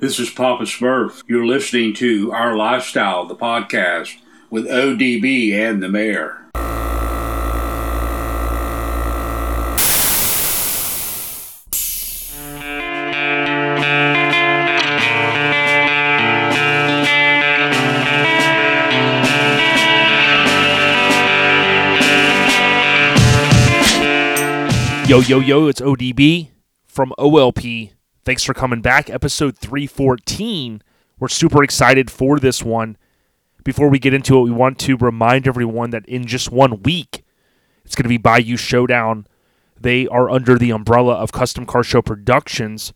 This is Papa Smurf. You're listening to Our Lifestyle, the podcast, with ODB and the mayor. Yo, yo, yo, it's ODB from OLP. Thanks for coming back. Episode 314. We're super excited for this one. Before we get into it, we want to remind everyone that in just one week, it's going to be Bayou Showdown. They are under the umbrella of Custom Car Show Productions.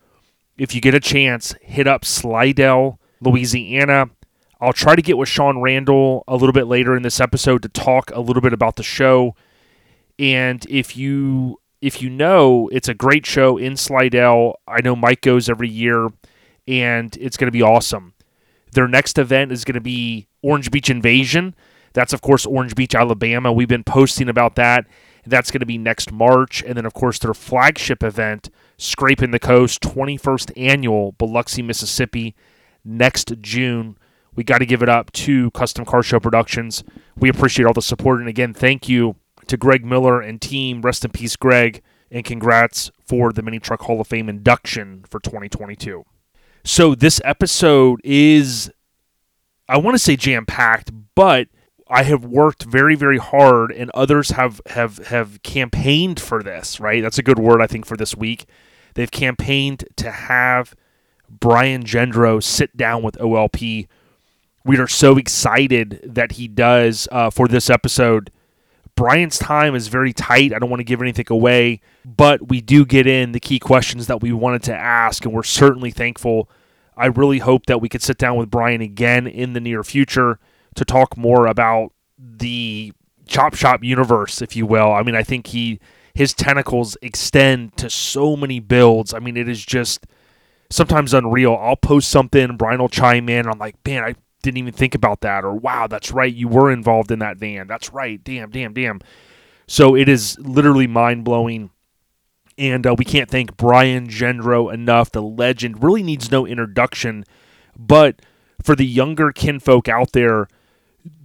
If you get a chance, hit up Slidell, Louisiana. I'll try to get with Sean Randall a little bit later in this episode to talk a little bit about the show. And if you if you know, it's a great show in Slidell. I know Mike goes every year, and it's going to be awesome. Their next event is going to be Orange Beach Invasion. That's, of course, Orange Beach, Alabama. We've been posting about that. That's going to be next March. And then, of course, their flagship event, Scraping the Coast, 21st annual Biloxi, Mississippi, next June. We got to give it up to Custom Car Show Productions. We appreciate all the support. And again, thank you to Greg Miller and team. Rest in peace, Greg, and congrats for the Mini Truck Hall of Fame induction for 2022. So this episode is, I want to say jam packed, but I have worked very, very hard, and others have have have campaigned for this. Right, that's a good word I think for this week. They've campaigned to have Brian Gendro sit down with OLP. We are so excited that he does uh, for this episode. Brian's time is very tight. I don't want to give anything away, but we do get in the key questions that we wanted to ask, and we're certainly thankful. I really hope that we could sit down with Brian again in the near future to talk more about the chop shop universe, if you will. I mean, I think he his tentacles extend to so many builds. I mean, it is just sometimes unreal. I'll post something, Brian will chime in. I'm like, man, I didn't even think about that. Or, wow, that's right. You were involved in that van. That's right. Damn, damn, damn. So it is literally mind blowing. And uh, we can't thank Brian Gendro enough. The legend really needs no introduction. But for the younger kinfolk out there,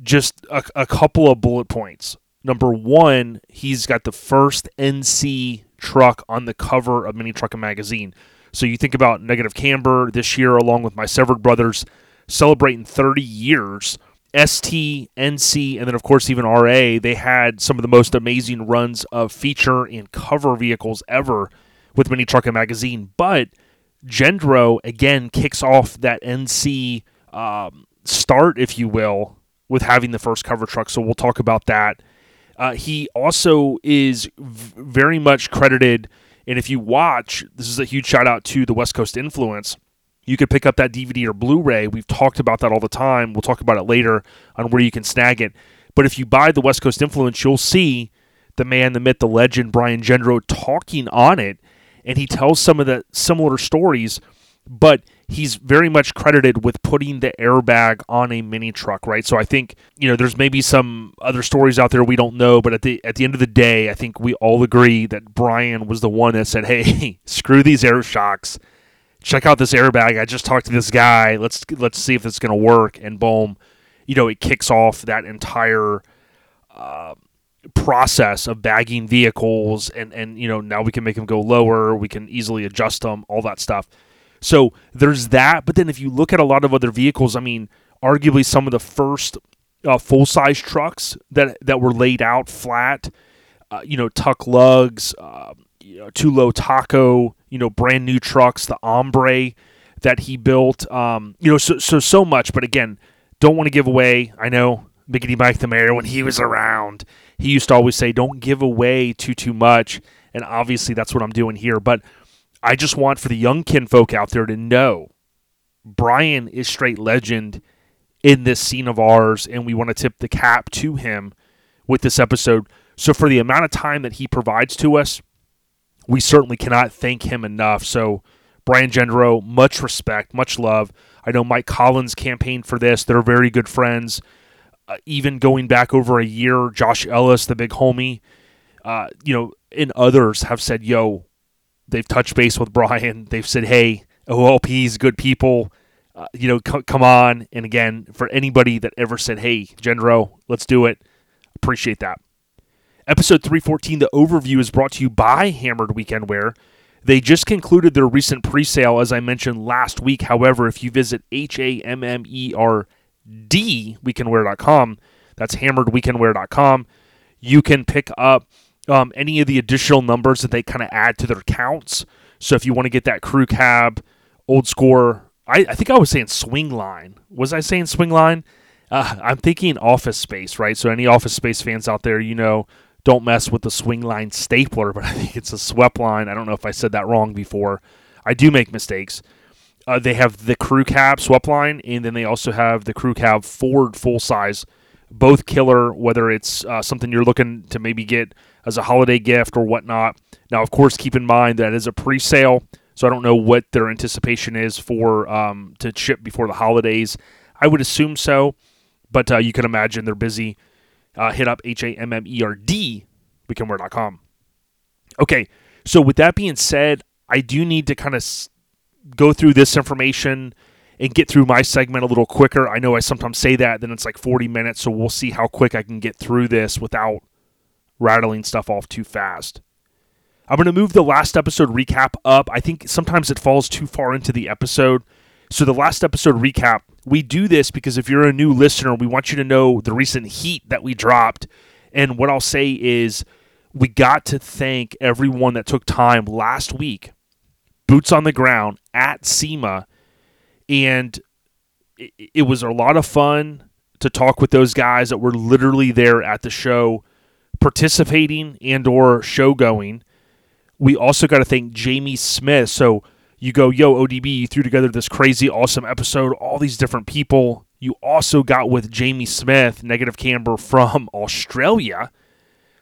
just a, a couple of bullet points. Number one, he's got the first NC truck on the cover of Mini Truckin' Magazine. So you think about Negative Camber this year, along with my Severed Brothers celebrating 30 years. ST, NC, and then of course even RA, they had some of the most amazing runs of feature and cover vehicles ever with Mini Truckin' Magazine. But Gendro again kicks off that NC um, start, if you will, with having the first cover truck. So we'll talk about that. Uh, he also is v- very much credited, and if you watch, this is a huge shout out to the West Coast Influence you could pick up that DVD or Blu ray. We've talked about that all the time. We'll talk about it later on where you can snag it. But if you buy the West Coast Influence, you'll see the man, the myth, the legend, Brian Gendro talking on it. And he tells some of the similar stories, but he's very much credited with putting the airbag on a mini truck, right? So I think, you know, there's maybe some other stories out there we don't know, but at the at the end of the day, I think we all agree that Brian was the one that said, "Hey, screw these air shocks check out this airbag. I just talked to this guy. Let's let's see if it's going to work. And boom, you know, it kicks off that entire uh, process of bagging vehicles, and and you know now we can make them go lower. We can easily adjust them, all that stuff. So there's that. But then if you look at a lot of other vehicles, I mean, arguably some of the first uh, full size trucks that that were laid out flat. Uh, you know, tuck lugs, uh, you know, low taco you know, brand new trucks, the Ombre that he built, um, you know, so, so, so much. But again, don't want to give away. I know Mickey Mike the Mayor, when he was around, he used to always say, don't give away too, too much. And obviously that's what I'm doing here. But I just want for the young kinfolk out there to know Brian is straight legend in this scene of ours, and we want to tip the cap to him with this episode. So, for the amount of time that he provides to us, we certainly cannot thank him enough. So, Brian Gendro, much respect, much love. I know Mike Collins campaigned for this. They're very good friends. Uh, even going back over a year, Josh Ellis, the big homie, uh, you know, and others have said, yo, they've touched base with Brian. They've said, hey, OLP's good people. Uh, you know, c- come on. And again, for anybody that ever said, hey, Gendro, let's do it, appreciate that. Episode 314, the overview is brought to you by Hammerd Weekend Wear. They just concluded their recent pre sale, as I mentioned last week. However, if you visit H A M M E R D weekendwear.com, that's hammerdweekendwear.com, you can pick up um, any of the additional numbers that they kind of add to their counts. So if you want to get that crew cab, old score, I, I think I was saying swing line. Was I saying swing line? Uh, I'm thinking office space, right? So any office space fans out there, you know, don't mess with the swing line stapler, but I think it's a swept line. I don't know if I said that wrong before. I do make mistakes. Uh, they have the crew cab swept line, and then they also have the crew cab Ford full size. Both killer, whether it's uh, something you're looking to maybe get as a holiday gift or whatnot. Now, of course, keep in mind that is a pre sale, so I don't know what their anticipation is for um, to ship before the holidays. I would assume so, but uh, you can imagine they're busy uh, hit up H A M M E R D, weekendwear.com. Okay, so with that being said, I do need to kind of s- go through this information and get through my segment a little quicker. I know I sometimes say that, then it's like 40 minutes, so we'll see how quick I can get through this without rattling stuff off too fast. I'm going to move the last episode recap up. I think sometimes it falls too far into the episode. So, the last episode recap, we do this because if you're a new listener, we want you to know the recent heat that we dropped. And what I'll say is, we got to thank everyone that took time last week, boots on the ground at SEMA. And it, it was a lot of fun to talk with those guys that were literally there at the show participating and or show going we also got to thank Jamie Smith. So you go, yo, ODB, you threw together this crazy, awesome episode, all these different people. You also got with Jamie Smith, Negative Camber from Australia,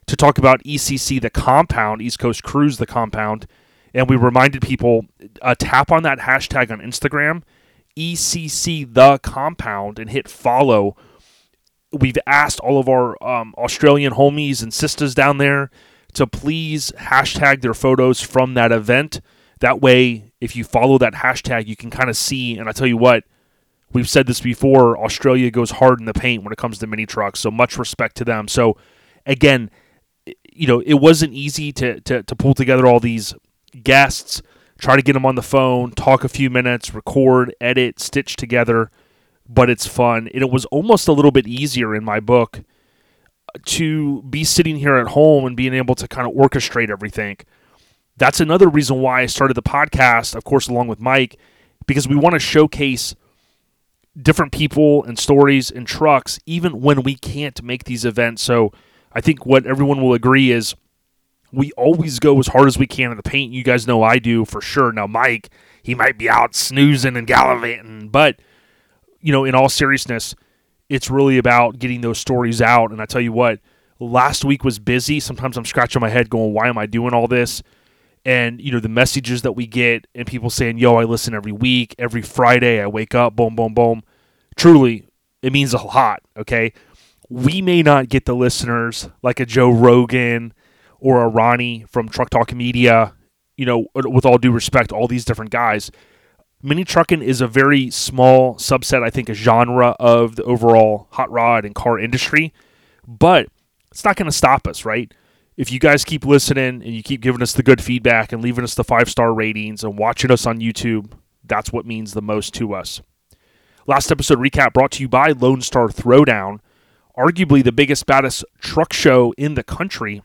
to talk about ECC the compound, East Coast Cruise the compound. And we reminded people uh, tap on that hashtag on Instagram, ECC the compound, and hit follow. We've asked all of our um, Australian homies and sisters down there to please hashtag their photos from that event. That way, if you follow that hashtag, you can kind of see. And I tell you what, we've said this before Australia goes hard in the paint when it comes to mini trucks. So much respect to them. So, again, you know, it wasn't easy to, to, to pull together all these guests, try to get them on the phone, talk a few minutes, record, edit, stitch together, but it's fun. And it was almost a little bit easier in my book uh, to be sitting here at home and being able to kind of orchestrate everything. That's another reason why I started the podcast, of course, along with Mike, because we want to showcase different people and stories and trucks, even when we can't make these events. So I think what everyone will agree is we always go as hard as we can in the paint. You guys know I do for sure. Now, Mike, he might be out snoozing and gallivanting, but, you know, in all seriousness, it's really about getting those stories out. And I tell you what, last week was busy. Sometimes I'm scratching my head going, why am I doing all this? And, you know, the messages that we get and people saying, yo, I listen every week, every Friday, I wake up, boom, boom, boom. Truly, it means a lot, okay? We may not get the listeners like a Joe Rogan or a Ronnie from Truck Talk Media, you know, with all due respect, all these different guys mini trucking is a very small subset, I think, a genre of the overall hot rod and car industry, but it's not going to stop us, right? If you guys keep listening and you keep giving us the good feedback and leaving us the five star ratings and watching us on YouTube, that's what means the most to us. Last episode recap brought to you by Lone Star Throwdown, arguably the biggest, baddest truck show in the country.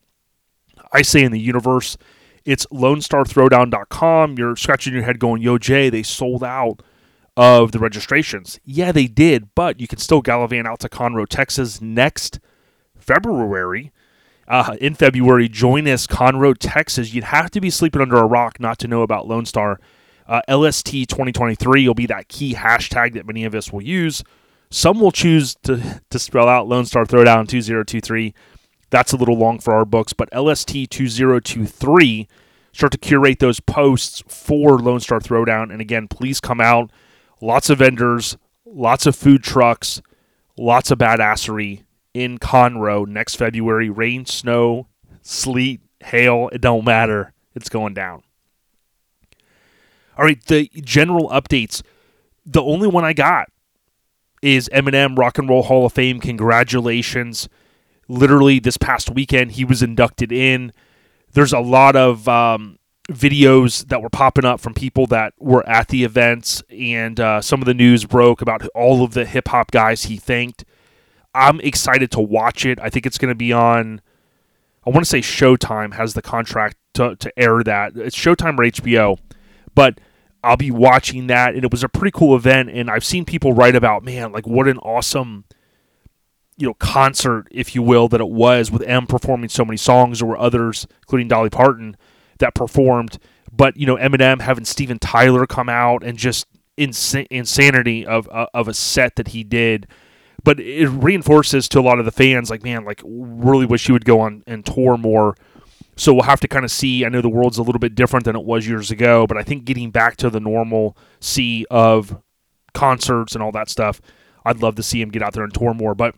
I say in the universe. It's LoneStarThrowdown.com. You're scratching your head going, yo, Jay, they sold out of the registrations. Yeah, they did, but you can still gallivant out to Conroe, Texas next February. Uh, in February, join us, Conroe, Texas. You'd have to be sleeping under a rock not to know about Lone Star. Uh, LST 2023 will be that key hashtag that many of us will use. Some will choose to, to spell out Lone Star Throwdown 2023 that's a little long for our books, but LST2023 start to curate those posts for Lone Star Throwdown. And again, please come out. Lots of vendors, lots of food trucks, lots of badassery in Conroe next February. Rain, snow, sleet, hail, it don't matter. It's going down. All right, the general updates. The only one I got is Eminem Rock and Roll Hall of Fame. Congratulations. Literally, this past weekend, he was inducted in. There's a lot of um, videos that were popping up from people that were at the events, and uh, some of the news broke about all of the hip hop guys he thanked. I'm excited to watch it. I think it's going to be on. I want to say Showtime has the contract to, to air that. It's Showtime or HBO, but I'll be watching that. And it was a pretty cool event. And I've seen people write about, man, like what an awesome, you know, concert, if you will, that it was with M performing so many songs. There were others, including Dolly Parton, that performed. But you know, Eminem having Steven Tyler come out and just ins- insanity of uh, of a set that he did but it reinforces to a lot of the fans like man like really wish he would go on and tour more. So we'll have to kind of see. I know the world's a little bit different than it was years ago but i think getting back to the normal sea of concerts and all that stuff i'd love to see him get out there and tour more. But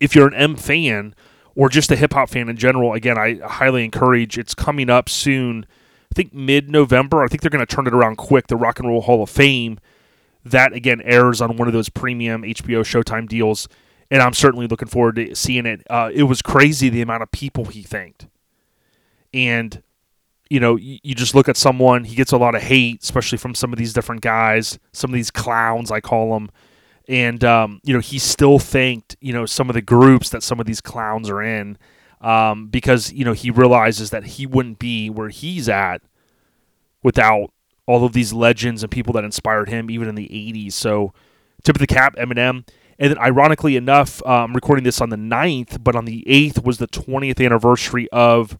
if you're an m fan or just a hip-hop fan in general again i highly encourage it's coming up soon i think mid-november i think they're going to turn it around quick the rock and roll hall of fame that again airs on one of those premium HBO Showtime deals, and I'm certainly looking forward to seeing it. Uh, it was crazy the amount of people he thanked, and you know, you, you, just look at someone, he gets a lot of hate, especially from some of these different guys, some of these clowns, I call them. And, um, you know, he still thanked, you know, some of the groups that some of these clowns are in um, because, you know, he realizes that he wouldn't be where he's at without all of these legends and people that inspired him, even in the 80s. So, tip of the cap, Eminem. And then, ironically enough, uh, I'm recording this on the 9th, but on the 8th was the 20th anniversary of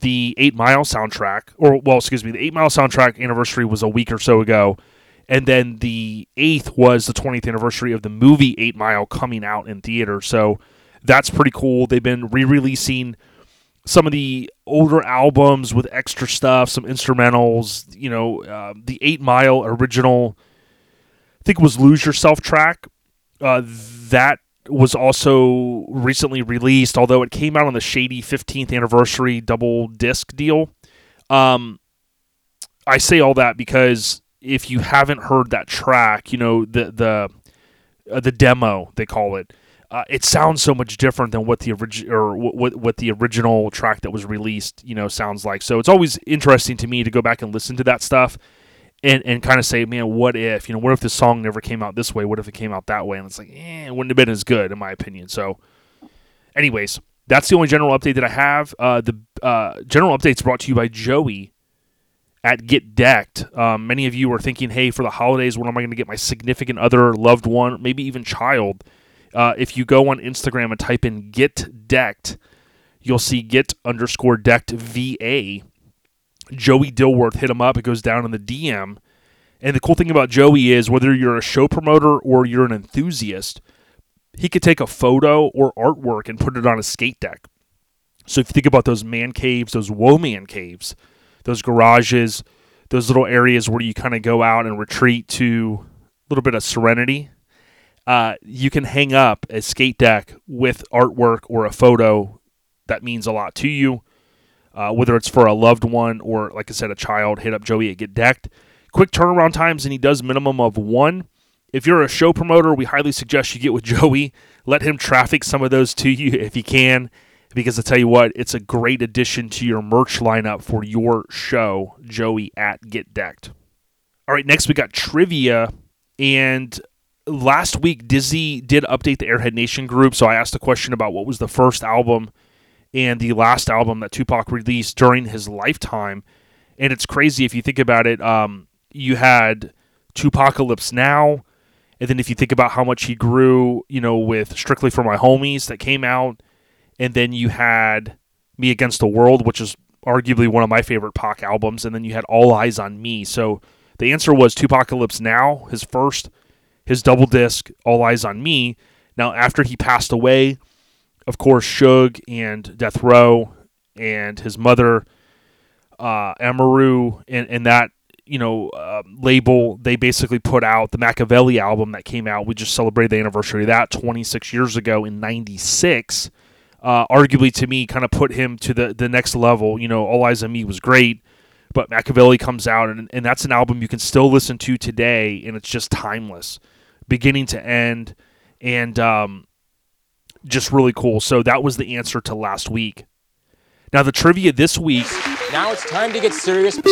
the Eight Mile soundtrack. Or, well, excuse me, the Eight Mile soundtrack anniversary was a week or so ago. And then the 8th was the 20th anniversary of the movie Eight Mile coming out in theater. So, that's pretty cool. They've been re releasing some of the older albums with extra stuff, some instrumentals. You know, uh, the Eight Mile original, I think was "Lose Yourself" track. Uh, that was also recently released, although it came out on the Shady 15th anniversary double disc deal. Um, I say all that because if you haven't heard that track, you know the the uh, the demo they call it uh, it sounds so much different than what the original or what what the original track that was released, you know, sounds like. So it's always interesting to me to go back and listen to that stuff and and kind of say, man, what if you know, what if this song never came out this way? What if it came out that way? And it's like, eh, it wouldn't have been as good in my opinion. So, anyways, that's the only general update that I have. Uh, the uh, general updates brought to you by Joey at Get Decked. Um, many of you are thinking, hey, for the holidays, when am I going to get my significant other, loved one, maybe even child? Uh, if you go on Instagram and type in get decked, you'll see get underscore decked VA. Joey Dilworth hit him up. It goes down in the DM. And the cool thing about Joey is whether you're a show promoter or you're an enthusiast, he could take a photo or artwork and put it on a skate deck. So if you think about those man caves, those woe man caves, those garages, those little areas where you kind of go out and retreat to a little bit of serenity, uh, you can hang up a skate deck with artwork or a photo that means a lot to you. Uh, whether it's for a loved one or, like I said, a child, hit up Joey at Get Decked. Quick turnaround times, and he does minimum of one. If you're a show promoter, we highly suggest you get with Joey. Let him traffic some of those to you if you can, because I tell you what, it's a great addition to your merch lineup for your show, Joey at Get Decked. All right, next we got trivia, and last week Dizzy did update the Airhead Nation group, so I asked a question about what was the first album and the last album that Tupac released during his lifetime. And it's crazy if you think about it. Um, you had 2Pacalypse Now, and then if you think about how much he grew, you know, with Strictly for My Homies that came out, and then you had Me Against the World, which is arguably one of my favorite Pac albums, and then you had All Eyes on Me. So the answer was 2Pacalypse Now, his first his double disc, All Eyes on Me. Now, after he passed away, of course, Suge and Death Row and his mother, uh, Amaru, and, and that you know uh, label, they basically put out the Machiavelli album that came out. We just celebrated the anniversary of that 26 years ago in '96. Uh, arguably, to me, kind of put him to the the next level. You know, All Eyes on Me was great, But Machiavelli comes out, and, and that's an album you can still listen to today, and it's just timeless, beginning to end, and um, just really cool. So that was the answer to last week. Now, the trivia this week. Now it's time to get serious. A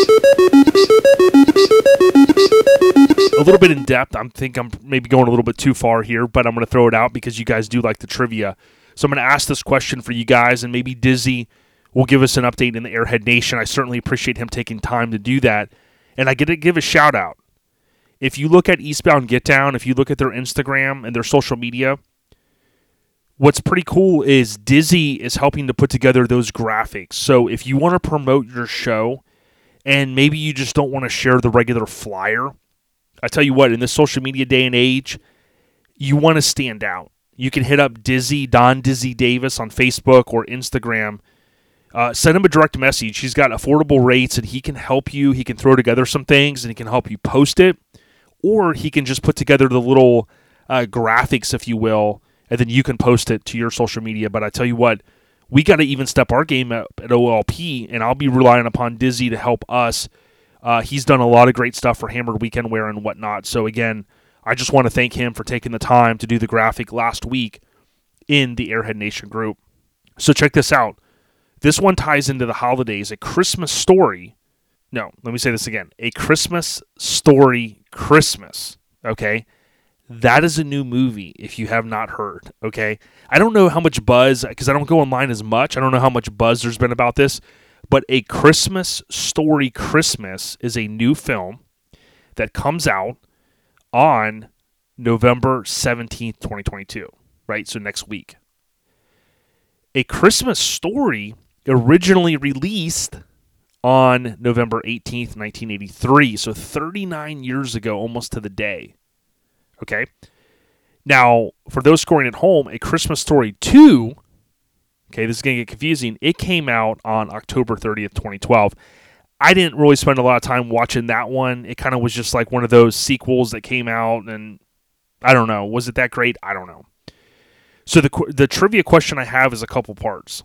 little bit in depth. I think I'm maybe going a little bit too far here, but I'm going to throw it out because you guys do like the trivia. So I'm going to ask this question for you guys, and maybe Dizzy will give us an update in the Airhead Nation. I certainly appreciate him taking time to do that. And I get to give a shout out. If you look at Eastbound Get Down, if you look at their Instagram and their social media, what's pretty cool is Dizzy is helping to put together those graphics. So if you want to promote your show and maybe you just don't want to share the regular flyer, I tell you what, in this social media day and age, you want to stand out. You can hit up Dizzy, Don Dizzy Davis on Facebook or Instagram. Uh, send him a direct message. He's got affordable rates and he can help you. He can throw together some things and he can help you post it. Or he can just put together the little uh, graphics, if you will, and then you can post it to your social media. But I tell you what, we got to even step our game up at OLP, and I'll be relying upon Dizzy to help us. Uh, he's done a lot of great stuff for Hammerd Weekend Wear and whatnot. So again, I just want to thank him for taking the time to do the graphic last week in the Airhead Nation group. So check this out. This one ties into the holidays, a Christmas story. No, let me say this again. A Christmas story Christmas. Okay? That is a new movie if you have not heard, okay? I don't know how much buzz because I don't go online as much. I don't know how much buzz there's been about this, but A Christmas Story Christmas is a new film that comes out on November 17th, 2022, right? So next week. A Christmas Story originally released on November 18th, 1983, so 39 years ago almost to the day. Okay. Now, for those scoring at home, A Christmas Story 2, okay, this is going to get confusing. It came out on October 30th, 2012. I didn't really spend a lot of time watching that one. It kind of was just like one of those sequels that came out, and I don't know. Was it that great? I don't know. So the the trivia question I have is a couple parts.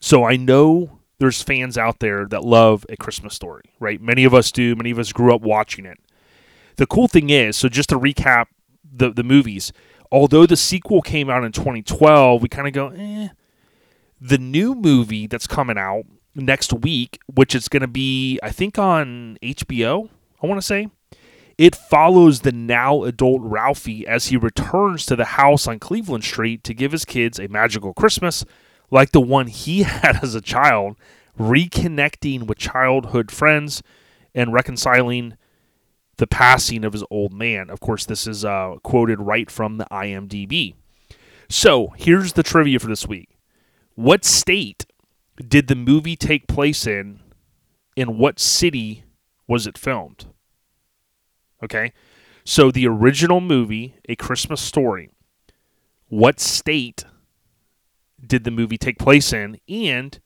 So I know there's fans out there that love a Christmas story, right? Many of us do. Many of us grew up watching it. The cool thing is, so just to recap the the movies, although the sequel came out in 2012, we kind of go, eh. The new movie that's coming out next week, which is going to be, I think, on HBO, I want to say, it follows the now adult Ralphie as he returns to the house on Cleveland Street to give his kids a magical Christmas like the one he had as a child, reconnecting with childhood friends and reconciling the passing of his old man. Of course, this is uh, quoted right from the IMDb. So here's the trivia for this week What state did the movie take place in? In what city was it filmed? Okay. So the original movie, A Christmas Story, what state did the movie take place in and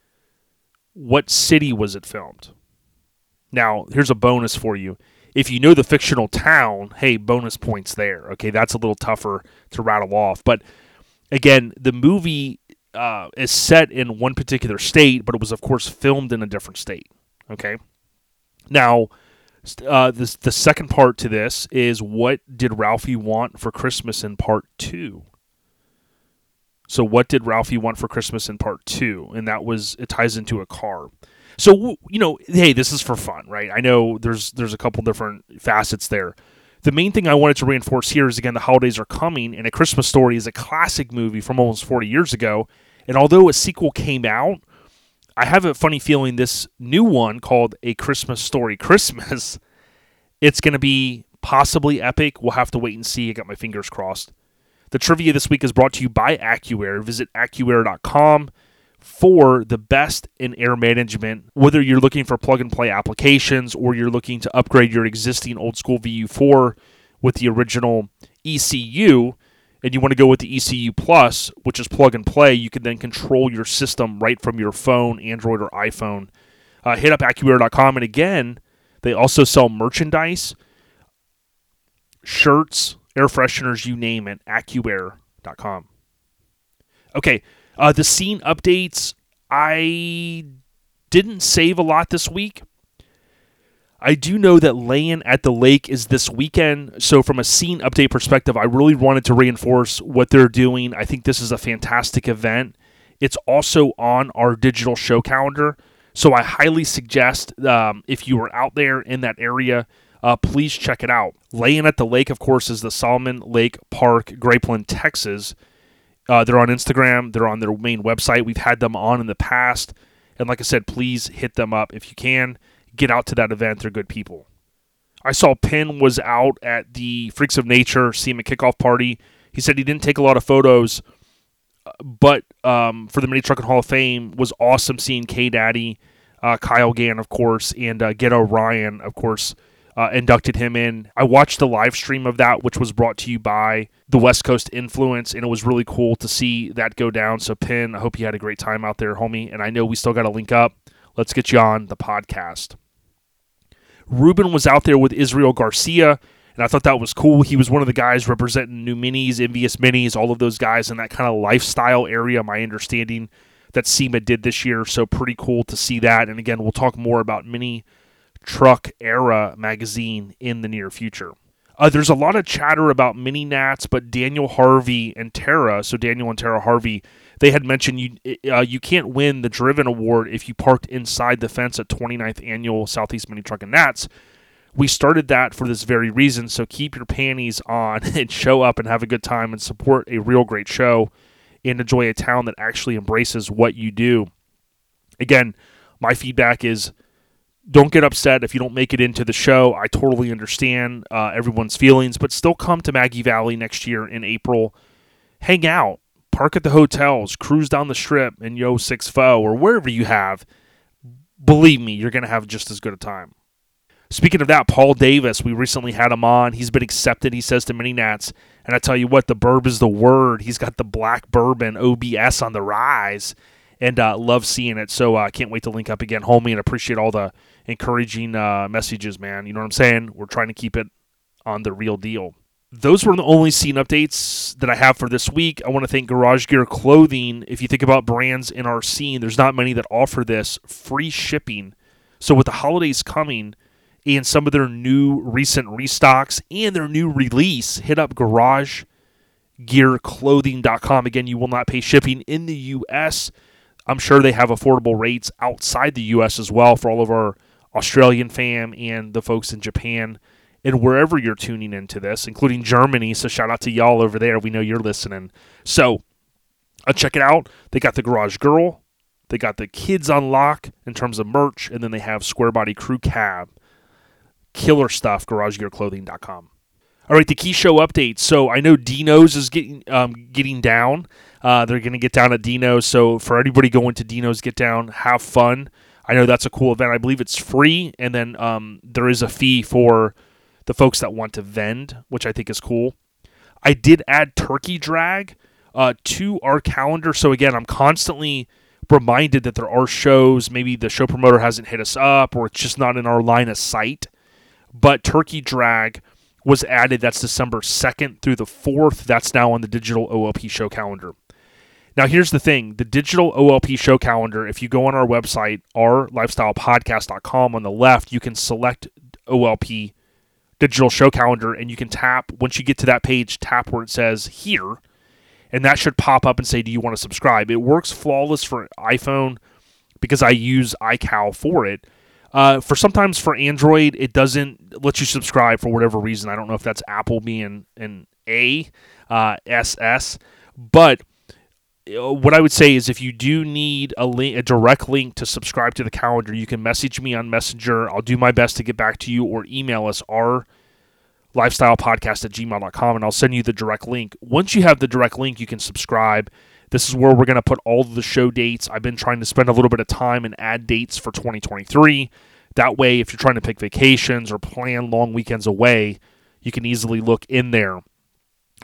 what city was it filmed? Now, here's a bonus for you. If you know the fictional town, hey, bonus points there. Okay, that's a little tougher to rattle off. But again, the movie uh, is set in one particular state, but it was, of course, filmed in a different state. Okay. Now, uh, this, the second part to this is what did Ralphie want for Christmas in part two? So, what did Ralphie want for Christmas in part two? And that was it ties into a car. So, you know, hey, this is for fun, right? I know there's there's a couple different facets there. The main thing I wanted to reinforce here is again the holidays are coming, and A Christmas Story is a classic movie from almost 40 years ago. And although a sequel came out, I have a funny feeling this new one called A Christmas Story Christmas, it's going to be possibly epic. We'll have to wait and see. I got my fingers crossed. The trivia this week is brought to you by AccuAir. Visit AccuAir.com for the best in air management. Whether you're looking for plug and play applications or you're looking to upgrade your existing old school VU4 with the original ECU, and you want to go with the ECU Plus, which is plug and play, you can then control your system right from your phone, Android or iPhone. Uh, hit up AccuAir.com, and again, they also sell merchandise, shirts, air fresheners, you name it, AccuAir.com. Okay, uh, the scene updates. I didn't save a lot this week. I do know that laying at the lake is this weekend. So, from a scene update perspective, I really wanted to reinforce what they're doing. I think this is a fantastic event. It's also on our digital show calendar. So, I highly suggest um, if you are out there in that area, uh, please check it out. Laying at the Lake, of course, is the Salmon Lake Park, Grapeland, Texas. Uh, they're on Instagram, they're on their main website. We've had them on in the past. And like I said, please hit them up if you can get out to that event. They're good people. I saw Penn was out at the Freaks of Nature SEMA kickoff party. He said he didn't take a lot of photos, but um, for the Mini Trucking Hall of Fame was awesome seeing K Daddy, uh, Kyle Gann, of course, and uh, Get Ryan, of course, uh, inducted him in. I watched the live stream of that, which was brought to you by the West Coast Influence, and it was really cool to see that go down. So, Penn, I hope you had a great time out there, homie. And I know we still got to link up. Let's get you on the podcast. Ruben was out there with Israel Garcia, and I thought that was cool. He was one of the guys representing New Minis, Envious Minis, all of those guys in that kind of lifestyle area, my understanding that SEMA did this year. So pretty cool to see that. And again, we'll talk more about Mini Truck Era magazine in the near future. Uh, there's a lot of chatter about mini nats, but Daniel Harvey and Tara, so Daniel and Tara Harvey, they had mentioned you uh, you can't win the Driven Award if you parked inside the fence at 29th Annual Southeast Mini Truck and Nats. We started that for this very reason, so keep your panties on and show up and have a good time and support a real great show and enjoy a town that actually embraces what you do. Again, my feedback is don't get upset if you don't make it into the show. I totally understand uh, everyone's feelings, but still come to Maggie Valley next year in April. Hang out, park at the hotels, cruise down the strip in Yo Six Fo or wherever you have. Believe me, you're going to have just as good a time. Speaking of that, Paul Davis, we recently had him on. He's been accepted, he says, to Mini Nats. And I tell you what, the burb is the word. He's got the black bourbon OBS on the rise and uh, love seeing it. So I uh, can't wait to link up again, homie, and appreciate all the encouraging uh, messages, man. You know what I'm saying? We're trying to keep it on the real deal. Those were the only scene updates that I have for this week. I want to thank Garage Gear Clothing. If you think about brands in our scene, there's not many that offer this free shipping. So with the holidays coming and some of their new recent restocks and their new release, hit up Garage garagegearclothing.com. Again, you will not pay shipping in the U.S. I'm sure they have affordable rates outside the U.S. as well for all of our Australian fam and the folks in Japan and wherever you're tuning into this, including Germany. So shout out to y'all over there. We know you're listening. So uh, check it out. They got the Garage Girl. They got the kids on lock in terms of merch, and then they have Square Body Crew Cab. Killer stuff. GarageGearClothing.com. All right, the key show update. So I know Dino's is getting um, getting down. Uh, they're going to get down at Dino's. So for anybody going to Dino's, get down, have fun. I know that's a cool event. I believe it's free, and then um, there is a fee for the folks that want to vend, which I think is cool. I did add Turkey Drag uh, to our calendar. So again, I'm constantly reminded that there are shows. Maybe the show promoter hasn't hit us up, or it's just not in our line of sight. But Turkey Drag was added. That's December 2nd through the 4th. That's now on the digital OLP show calendar. Now, here's the thing the digital OLP show calendar, if you go on our website, ourlifestylepodcast.com, on the left, you can select OLP digital show calendar and you can tap, once you get to that page, tap where it says here, and that should pop up and say, Do you want to subscribe? It works flawless for iPhone because I use iCal for it. Uh, for sometimes for Android, it doesn't let you subscribe for whatever reason. I don't know if that's Apple being an A, uh, SS, but Uh, what I would say is if you do need a link, a direct link to subscribe to the calendar, you can message me on Messenger. I'll do my best to get back to you or email us our lifestyle podcast at gmail.com and I'll send you the direct link. Once you have the direct link, you can subscribe. This is where we're going to put all the show dates. I've been trying to spend a little bit of time and add dates for 2023. That way, if you're trying to pick vacations or plan long weekends away, you can easily look in there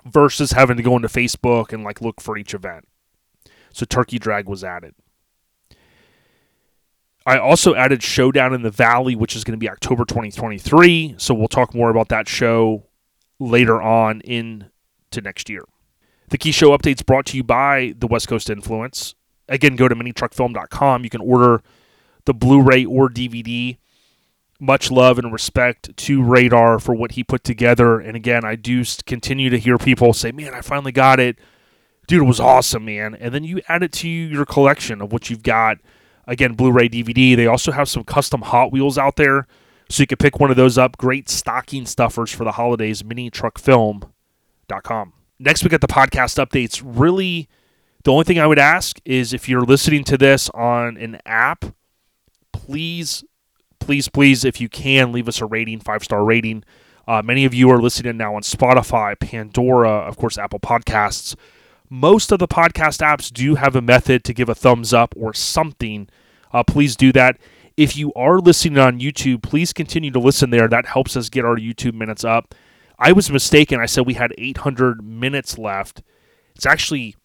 versus having to go into Facebook and like look for each event. So Turkey Drag was added. I also added Showdown in the Valley, which is going to be October 2023. So we'll talk more about that show later on into next year. The key show updates brought to you by the West Coast Influence. Again, go to minitruckfilm.com. You can order the Blu-ray or DVD. Much love and respect to Radar for what he put together. And again, I do continue to hear people say, "Man, I finally got it." Dude, it was awesome, man. And then you add it to your collection of what you've got. Again, Blu-ray, DVD. They also have some custom Hot Wheels out there, so you can pick one of those up. Great stocking stuffers for the holidays. MiniTruckFilm.com. Next, we got the podcast updates. Really, the only thing I would ask is if you're listening to this on an app, please please, please, if you can, leave us a rating, five star rating. Uh, many of you are listening now on Spotify, Pandora, of course, Apple Podcasts. Most of the podcast apps do have a method to give a thumbs up or something. Uh, please do that. If you are listening on YouTube, please continue to listen there. That helps us get our YouTube minutes up. I was mistaken. I said we had 800 minutes left. It's actually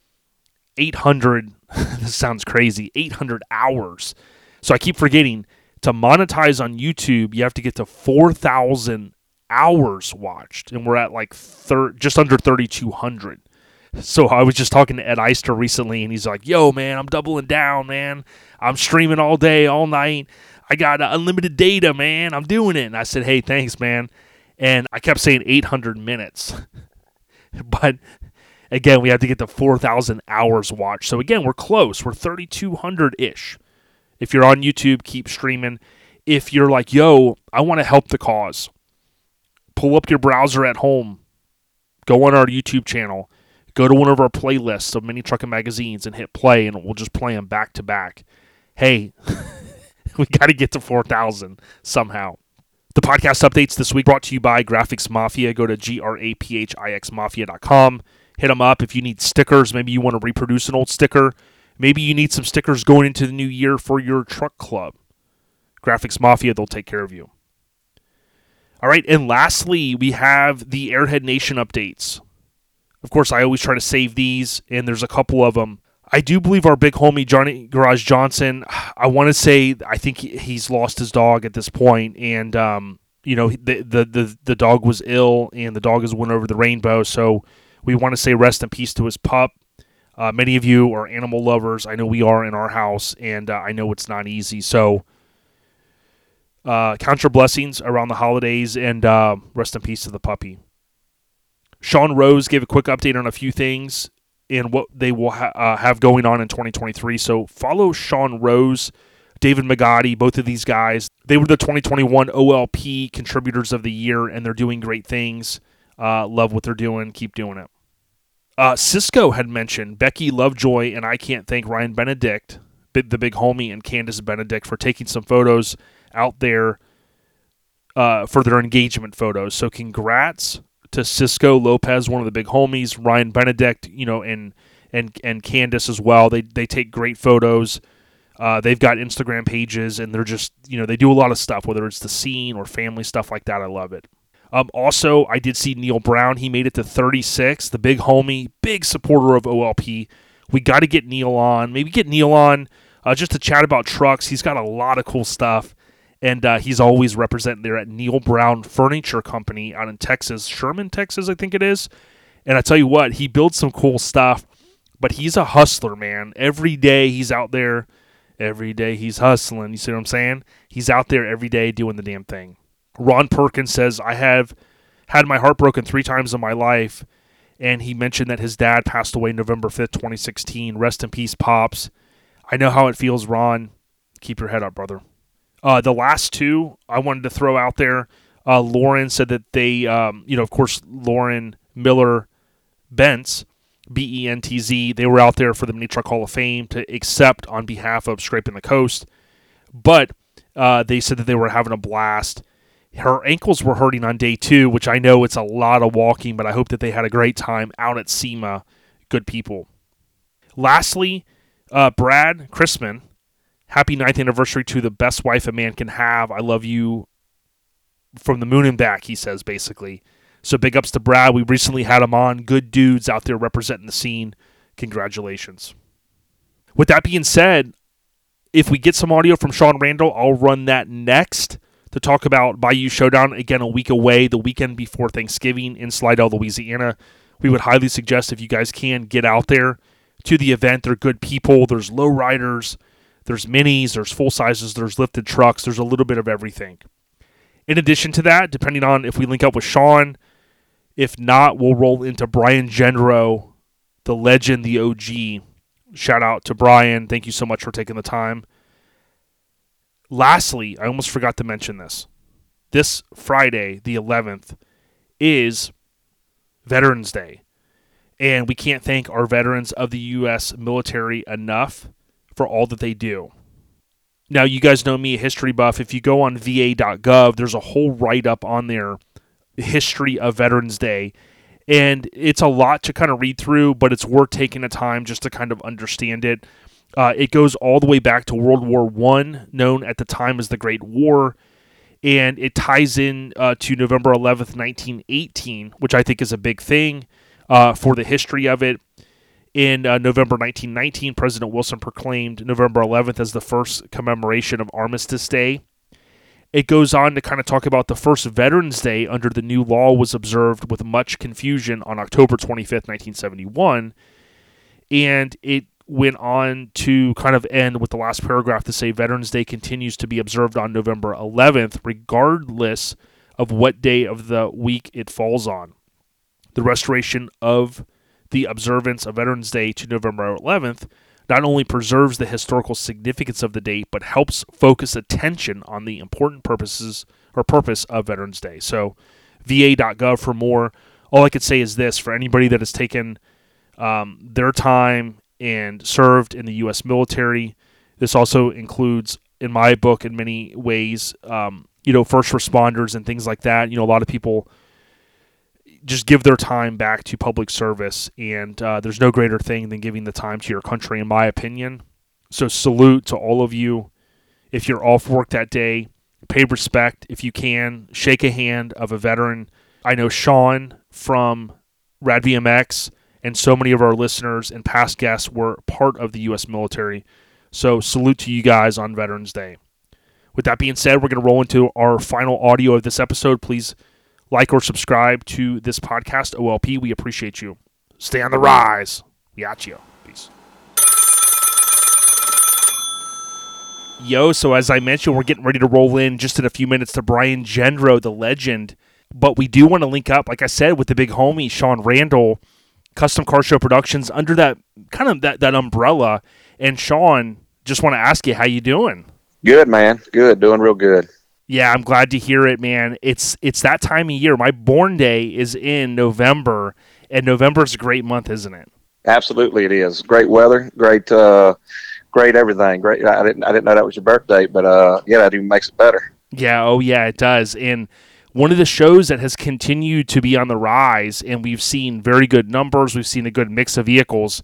800. this sounds crazy. 800 hours. So I keep forgetting to monetize on YouTube, you have to get to 4,000 hours watched, and we're at like thir- just under 3,200. So I was just talking to Ed Eister recently, and he's like, "Yo, man, I'm doubling down, man. I'm streaming all day, all night. I got unlimited data, man. I'm doing it." And I said, "Hey, thanks, man." And I kept saying 800 minutes, but again, we have to get to 4,000 hours watched. So again, we're close. We're 3,200 ish. If you're on YouTube, keep streaming. If you're like, yo, I want to help the cause, pull up your browser at home, go on our YouTube channel, go to one of our playlists of mini trucking magazines and hit play, and we'll just play them back to back. Hey, we got to get to 4,000 somehow. The podcast updates this week brought to you by Graphix Mafia. Go to G R A P H I X Mafia.com. Hit them up if you need stickers. Maybe you want to reproduce an old sticker. Maybe you need some stickers going into the new year for your truck club. Graphix Mafia, they'll take care of you. All right, and lastly, we have the Airhead Nation updates. Of course, I always try to save these, and there's a couple of them. I do believe our big homie Johnny Garage Johnson. I want to say I think he's lost his dog at this point, and um, you know the, the the the dog was ill, and the dog has went over the rainbow. So we want to say rest in peace to his pup. Uh, many of you are animal lovers. I know we are in our house, and uh, I know it's not easy. So, uh, count your blessings around the holidays, and uh, rest in peace to the puppy. Sean Rose gave a quick update on a few things and what they will ha- uh, have going on in 2023. So, follow Sean Rose, David Magotti, both of these guys. They were the 2021 OLP contributors of the year, and they're doing great things. Uh, love what they're doing. Keep doing it. Uh, Cisco had mentioned Becky Lovejoy, and I can't thank Ryan Benedict, the big homie, and Candace Benedict for taking some photos out there uh, for their engagement photos. So congrats to Cisco Lopez, one of the big homies, Ryan Benedict, you know, and and and Candice as well. They they take great photos. Uh, they've got Instagram pages, and they're just you know they do a lot of stuff, whether it's the scene or family stuff like that. I love it. Um, also, I did see Neil Brown. He made it to 36. The big homie, big supporter of OLP. We got to get Neil on. Maybe get Neil on uh, just to chat about trucks. He's got a lot of cool stuff. And uh, he's always representing there at Neil Brown Furniture Company out in Texas, Sherman, Texas, I think it is. And I tell you what, he builds some cool stuff, but he's a hustler, man. Every day he's out there. Every day he's hustling. You see what I'm saying? He's out there every day doing the damn thing. Ron Perkins says, I have had my heart broken three times in my life. And he mentioned that his dad passed away November 5th, 2016. Rest in peace, Pops. I know how it feels, Ron. Keep your head up, brother. Uh, the last two I wanted to throw out there. Uh, Lauren said that they, um, you know, of course, Lauren Miller Bentz, B E N T Z, they were out there for the Mini Truck Hall of Fame to accept on behalf of Scraping the Coast. But uh, they said that they were having a blast her ankles were hurting on day two, which I know it's a lot of walking, but I hope that they had a great time out at SEMA. Good people. Lastly, uh, Brad Chrisman, happy ninth anniversary to the best wife a man can have. I love you from the moon and back, he says, basically. So big ups to Brad. We recently had him on. Good dudes out there representing the scene. Congratulations. With that being said, if we get some audio from Sean Randall, I'll run that next to talk about Bayou Showdown again a week away, the weekend before Thanksgiving in Slidell, Louisiana. We would highly suggest if you guys can get out there to the event. They're good people. There's low riders. There's minis, there's full sizes, there's lifted trucks, there's a little bit of everything. In addition to that, depending on if we link up with Sean, if not, we'll roll into Brian Gendro, the legend, the OG. Shout out to Brian. Thank you so much for taking the time. Lastly, I almost forgot to mention this. This Friday, the 11th, is Veterans Day. And we can't thank our veterans of the U.S. military enough for all that they do. Now, you guys know me, a history buff. If you go on va.gov, there's a whole write up on there, history of Veterans Day. And it's a lot to kind of read through, but it's worth taking the time just to kind of understand it. Uh, it goes all the way back to World War One, known at the time as the Great War, and it ties in uh, to November 11th, 1918, which I think is a big thing uh, for the history of it. In uh, November 1919, President Wilson proclaimed November 11th as the first commemoration of Armistice Day. It goes on to kind of talk about the first Veterans Day under the new law was observed with much confusion on October 25th, 1971. And it went on to kind of end with the last paragraph to say Veterans Day continues to be observed on November 11th, regardless of what day of the week it falls on. The restoration of the observance of Veterans Day to November 11th not only preserves the historical significance of the date, but helps focus attention on the important purposes or purpose of Veterans Day. So, va.gov for more. All I could say is this for anybody that has taken um, their time and served in the U.S. military. This also includes, in my book, in many ways, um, you know, first responders and things like that. You know, a lot of people just give their time back to public service, and uh, there's no greater thing than giving the time to your country, in my opinion. So, salute to all of you. If you're off work that day, pay respect if you can. Shake a hand of a veteran. I know Sean from Rad VMX and so many of our listeners and past guests were part of the U.S. military. So, salute to you guys on Veterans Day. With that being said, we're going to roll into our final audio of this episode. Please like or subscribe to this podcast, OLP. We appreciate you. Stay on the rise. We got you. Peace. Yo, so as I mentioned, we're getting ready to roll in just in a few minutes to Brian Gendro, the legend. But we do want to link up, like I said, with the big homie, Sean Randall Custom Car Show Productions under that kind of that, that umbrella. And Sean, just want to ask you how you doing? Good, man. Good. Doing real good. Yeah, I'm glad to hear it, man. It's it's that time of year. My born day is in November, and November is a great month, isn't it? Absolutely, it is. Great weather, great, uh, great everything. Great. I didn't I didn't know that was your birthday, but uh, yeah, that even makes it better. Yeah. Oh, yeah, it does. And one of the shows that has continued to be on the rise, and we've seen very good numbers, we've seen a good mix of vehicles,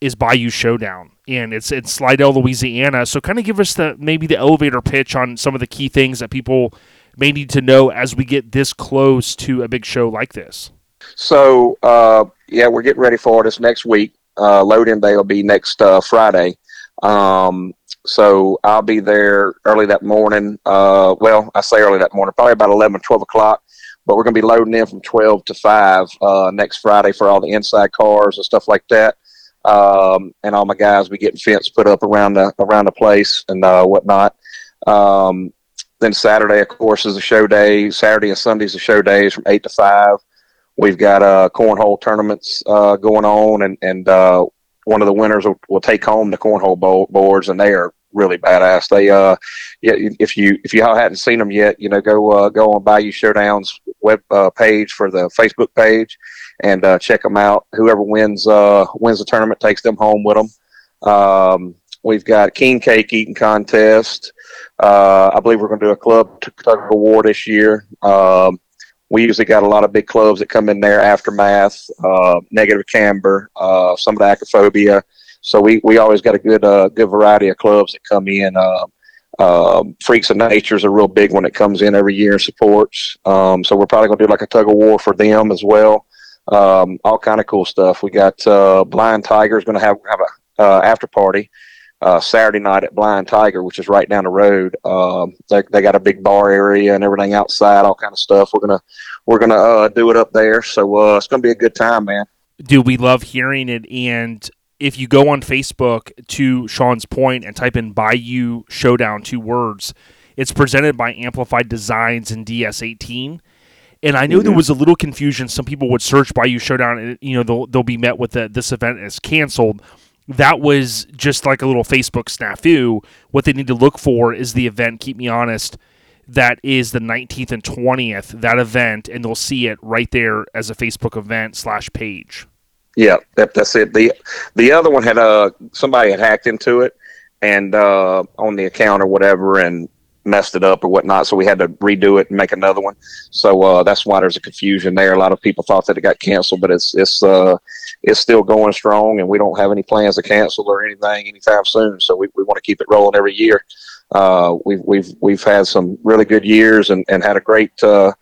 is Bayou Showdown, and it's in Slidell, Louisiana. So, kind of give us the maybe the elevator pitch on some of the key things that people may need to know as we get this close to a big show like this. So, uh, yeah, we're getting ready for this next week. Uh, load-in day will be next uh, Friday. Um, so I'll be there early that morning. Uh, well, I say early that morning, probably about 11, or 12 o'clock. But we're going to be loading in from 12 to 5 uh, next Friday for all the inside cars and stuff like that. Um, and all my guys be getting fence put up around the around the place and uh, whatnot. Um, then Saturday, of course, is the show day. Saturday and Sunday is the show days from eight to five. We've got uh, cornhole tournaments uh, going on, and and uh, one of the winners will, will take home the cornhole bo- boards, and they are really badass. They, uh, if you if you all hadn't seen them yet, you know, go uh, go on Bayou Showdown's web uh, page for the Facebook page, and uh, check them out. Whoever wins uh, wins the tournament takes them home with them. Um, we've got king cake eating contest. Uh, I believe we're going to do a club tug of war this year. Um, we usually got a lot of big clubs that come in there. Aftermath, uh, Negative Camber, uh, some of the acrophobia. So we, we always got a good uh, good variety of clubs that come in. Uh, um, Freaks of Nature is a real big one that comes in every year and supports. Um, so we're probably going to do like a tug of war for them as well. Um, all kind of cool stuff. We got uh, Blind Tiger is going to have have a uh, after party uh, Saturday night at Blind Tiger, which is right down the road. Um, they, they got a big bar area and everything outside, all kind of stuff. We're gonna we're gonna uh, do it up there, so uh, it's gonna be a good time, man. Dude, we love hearing it, and if you go on Facebook to Sean's point and type in Bayou Showdown, two words, it's presented by Amplified Designs and DS18. And I know mm-hmm. there was a little confusion. Some people would search Bayou Showdown, and you know they'll they'll be met with the, this event is canceled. That was just like a little Facebook snafu. What they need to look for is the event. Keep me honest. That is the 19th and 20th. That event, and they'll see it right there as a Facebook event slash page. Yeah, that, that's it. the The other one had uh somebody had hacked into it and uh, on the account or whatever, and messed it up or whatnot, so we had to redo it and make another one. So uh, that's why there's a confusion there. A lot of people thought that it got canceled, but it's it's uh, it's still going strong, and we don't have any plans to cancel or anything anytime soon. So we, we want to keep it rolling every year. Uh, we've we've we've had some really good years and, and had a great uh,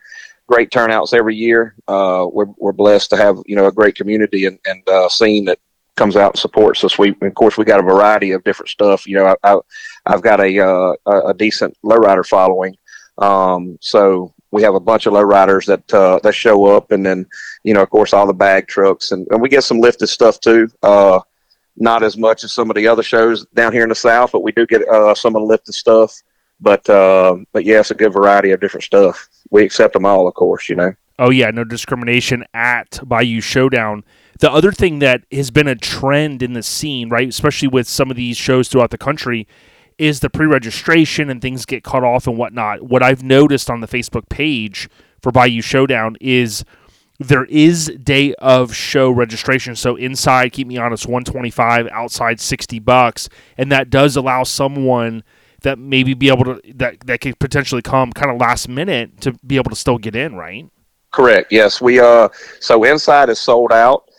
great turnouts every year. Uh, we're we're blessed to have you know a great community and and uh, scene that comes out and supports us. We, of course, we got a variety of different stuff. You know, I, have got a, uh, a decent lowrider following. Um, so we have a bunch of lowriders that, uh, that show up and then, you know, of course, all the bag trucks and, and we get some lifted stuff too. Uh, not as much as some of the other shows down here in the South, but we do get, uh, some of the lifted stuff. But, uh, but yeah, it's a good variety of different stuff. We accept them all, of course, you know. Oh yeah, no discrimination at Bayou Showdown. The other thing that has been a trend in the scene, right, especially with some of these shows throughout the country, is the pre-registration and things get cut off and whatnot. What I've noticed on the Facebook page for Bayou Showdown is there is day of show registration. So inside, keep me honest, one twenty five, outside sixty bucks, and that does allow someone that maybe be able to that that could potentially come kind of last minute to be able to still get in, right? Correct. Yes, we uh so inside is sold out.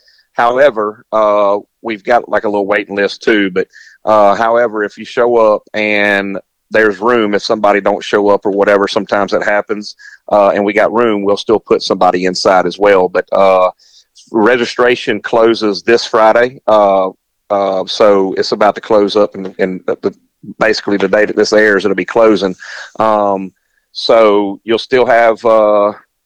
However, uh, we've got like a little waiting list too. But uh, however, if you show up and there's room, if somebody don't show up or whatever, sometimes that happens, uh, and we got room, we'll still put somebody inside as well. But uh, registration closes this Friday, uh, uh, so it's about to close up, and, and the, basically the day that this airs, it'll be closing. Um, so you'll still have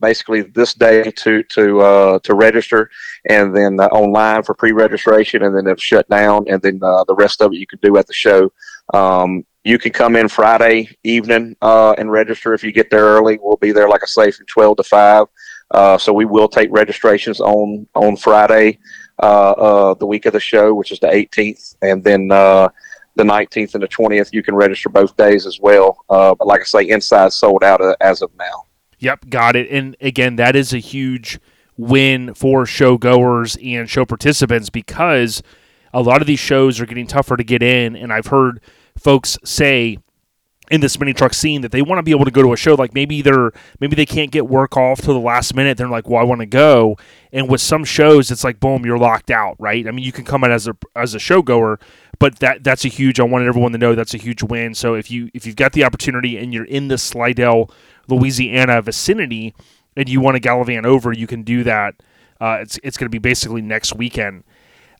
basically this day to to uh, to register, and then uh, online for pre-registration, and then it's shut down, and then uh, the rest of it you can do at the show. Um, you can come in Friday evening uh, and register if you get there early. We'll be there, like I say, from twelve to five. Uh, so we will take registrations on on Friday, uh, the week of the show, which is the 18th, and then the 19th and the 20th. You can register both days as well. but like I say, inside sold out as of now. Yep, got it. And again, that is a huge win for show goers and show participants because a lot of these shows are getting tougher to get in. And I've heard folks say in this mini truck scene that they want to be able to go to a show like maybe they're maybe they can't get work off to the last minute. They're like well i want to go. And with some shows it's like boom you're locked out right? I mean you can come in as a as a show goer but that that's a huge i wanted everyone to know that's a huge win. So if you if you've got the opportunity and you're in the slidell Louisiana vicinity and you want to gallivant over, you can do that. Uh, it's it's going to be basically next weekend.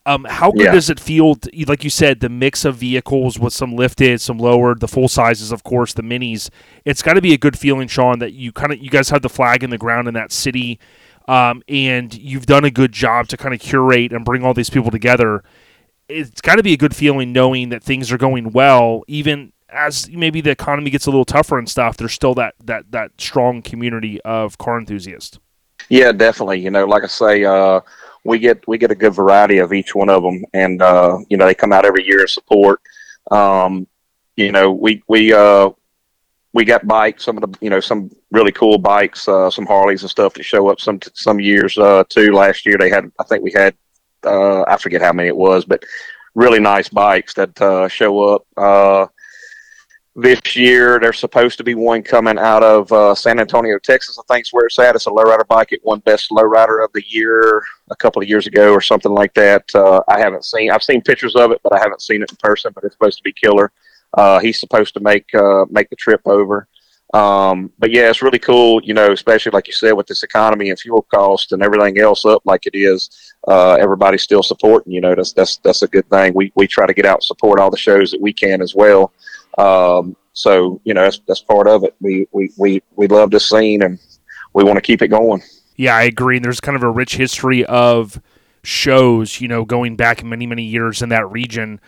Um, how good yeah. does it feel? To, like you said, the mix of vehicles with some lifted, some lowered, the full sizes, of course, the minis. It's got to be a good feeling, Sean, that you kind of you guys have the flag in the ground in that city, um, and you've done a good job to kind of curate and bring all these people together. It's got to be a good feeling knowing that things are going well, even as maybe the economy gets a little tougher and stuff, there's still that that that strong community of car enthusiasts. Yeah, definitely. You know, like I say, uh, we get we get a good variety of each one of them, and uh, you know they come out every year to support. Um, you know, we we uh, we got bikes, some of the you know some really cool bikes, uh, some Harleys and stuff to show up some some years uh, too. Last year they had, I think we had, uh, I forget how many it was, but really nice bikes that show up. This year. There's supposed to be one coming out of uh, San Antonio, Texas. I think's where it's at. It's a lowrider bike. It won best lowrider of the year a couple of years ago or something like that. Uh, I haven't seen. I've seen pictures of it, but I haven't seen it in person. But it's supposed to be killer. Uh, he's supposed to make uh, make the trip over. Um, but yeah, it's really cool. You know, especially like you said, with this economy and fuel cost and everything else up like it is. Uh, everybody's still supporting. You know, that's that's that's a good thing. We we try to get out and support all the shows that we can as well. Um, so you know that's that's part of it. We we we we love this scene and we want to keep it going. Yeah, I agree. And there's kind of a rich history of shows, you know, going back many, many years in that region.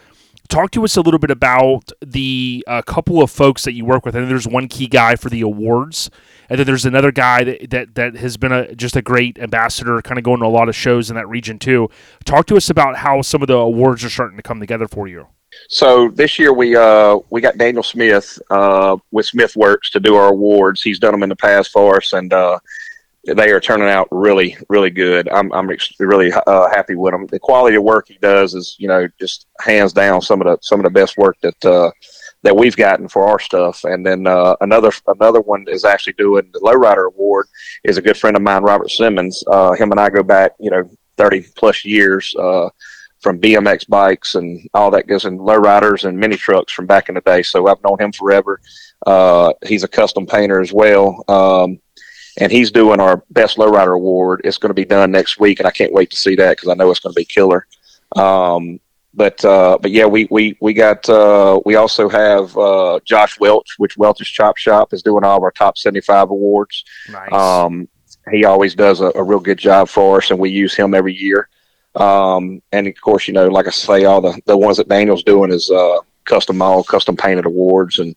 Talk to us a little bit about the uh, couple of folks that you work with. I And there's one key guy for the awards, and then there's another guy that that, that has been a just a great ambassador, kind of going to a lot of shows in that region too. Talk to us about how some of the awards are starting to come together for you. So this year we uh we got Daniel Smith uh with Smith Works to do our awards. He's done them in the past for us, and uh, they are turning out really really good. I'm I'm really uh, happy with them. The quality of work he does is you know just hands down some of the some of the best work that uh, that we've gotten for our stuff. And then uh, another another one is actually doing the Lowrider Award is a good friend of mine, Robert Simmons. Uh, him and I go back you know 30 plus years. Uh, from BMX bikes and all that goes in lowriders and mini trucks from back in the day. So I've known him forever. Uh, he's a custom painter as well. Um, and he's doing our best lowrider award. It's going to be done next week, and I can't wait to see that because I know it's going to be killer. Um, but uh, but yeah, we we we got uh, we also have uh, Josh Welch, which Welch's Chop Shop is doing all of our top seventy five awards. Nice. Um, he always does a, a, real good job for us, and we use him every year. Um, and of course, you know, like I say, all the the ones that Daniel's doing is uh, custom all custom painted awards, and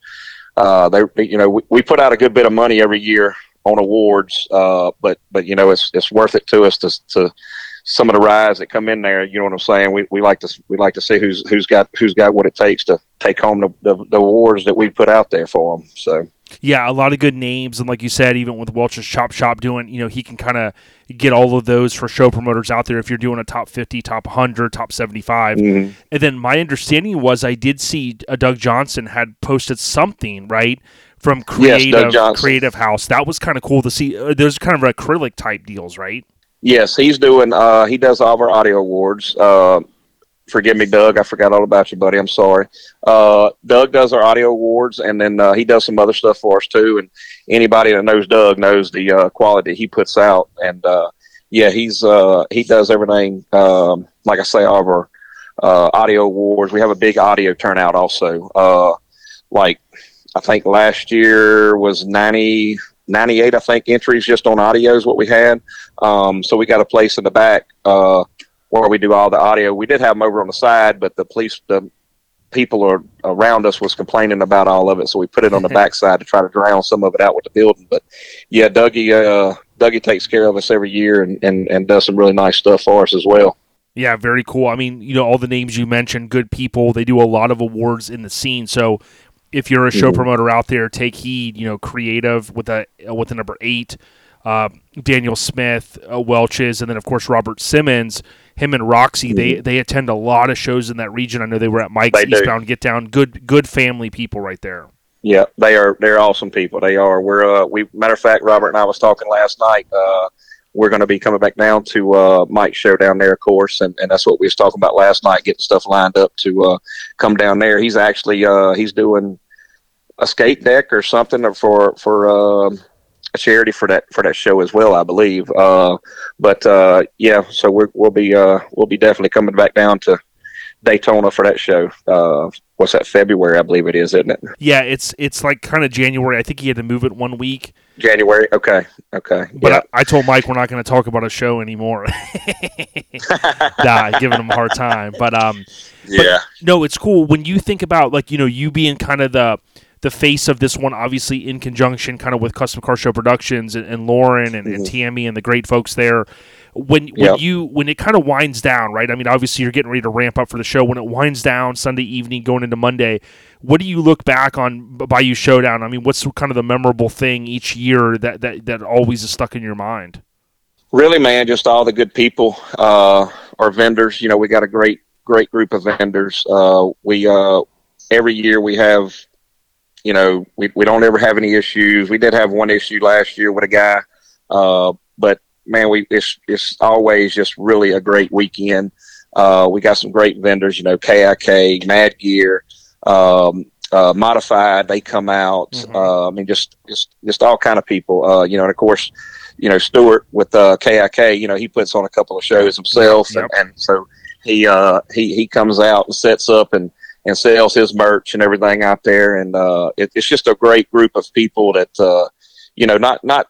uh, they you know we, we put out a good bit of money every year on awards. Uh, but but you know it's it's worth it to us to to some of the rides that come in there. You know what I'm saying? We, we like to we like to see who's who's got who's got what it takes to take home the, the, the awards that we put out there for them. So yeah, a lot of good names, and like you said, even with Welch's Chop Shop doing, you know, he can kind of get all of those for show promoters out there. If you're doing a top 50, top 100, top 75, mm-hmm. and then my understanding was I did see uh, Doug Johnson had posted something right from Cre8tive yes, Cre8tive House. That was kind of cool to see. Uh, there's kind of acrylic type deals, right? Yes, he's doing. Uh, he does all of our audio awards. Uh, forgive me, Doug. I forgot all about you, buddy. I'm sorry. Uh, Doug does our audio awards, and then uh, he does some other stuff for us too. And anybody that knows Doug knows the uh, quality he puts out. And uh, yeah, he's uh, he does everything. Um, like I say, of our uh, audio awards. We have a big audio turnout also. Like I think last year was 90, 98, I think, entries just on audio is what we had. Um, so we got a place in the back uh, where we do all the audio. We did have them over on the side, but the police, the people are, around us was complaining about all of it. So we put it on the back side to try to drown some of it out with the building. But yeah, Dougie, uh, Dougie takes care of us every year and, and, and does some really nice stuff for us as well. Yeah, very cool. I mean, you know, all the names you mentioned, good people. They do a lot of awards in the scene. So if you're a show mm-hmm. promoter out there, take heed. You know, creative with a with the number eight, uh, Daniel Smith, uh, Welch's, and then of course Robert Simmons. Him and Roxy, mm-hmm. they they attend a lot of shows in that region. I know they were at Mike's they Eastbound do. Get Down. Good good family people right there. Yeah, they are. They're awesome people. They are. We're uh, we matter of fact, Robert and I was talking last night. Uh, we're going to be coming back down to uh, Mike's show down there, of course, and, and that's what we was talking about last night, getting stuff lined up to uh, come down there. He's actually uh, he's doing a skate deck or something for for uh, a charity for that for that show as well, I believe. Uh, but uh, yeah, so we will be uh, we'll be definitely coming back down to Daytona for that show. Uh, what's that? February, I believe it is, isn't it? Yeah, it's it's like kind of January. I think he had to move it one week. January. Okay. Okay. But yeah. I, I, told Mike we're not going to talk about a show anymore. nah, giving him a hard time. But um, yeah. But, no, it's cool when you think about like you know you being kind of the the face of this one, obviously in conjunction kind of with Custom Car Show Productions and, and Lauren and, mm-hmm. and Tammy and the great folks there. When when yep. you when it kind of winds down, right? I mean, obviously you're getting ready to ramp up for the show. When it winds down Sunday evening, going into Monday, what do you look back on Bayou Showdown? I mean, what's kind of the memorable thing each year that that that always is stuck in your mind? Really, man, just all the good people, uh, our vendors. You know, we got a great great group of vendors. Uh, we uh, every year we have you know, we, we don't ever have any issues. We did have one issue last year with a guy, uh, but man, we it's it's always just really a great weekend. Uh, we got some great vendors, you know, KIK, Mad Gear, um, uh, Modified. They come out. Mm-hmm. Uh, I mean, just just just all kind of people. Uh, you know, and of course, you know, Stewart with uh, KIK. You know, he puts on a couple of shows himself, yep. and, and so he uh, he he comes out and sets up and and sells his merch and everything out there. And uh, it, it's just a great group of people that uh, you know, not not.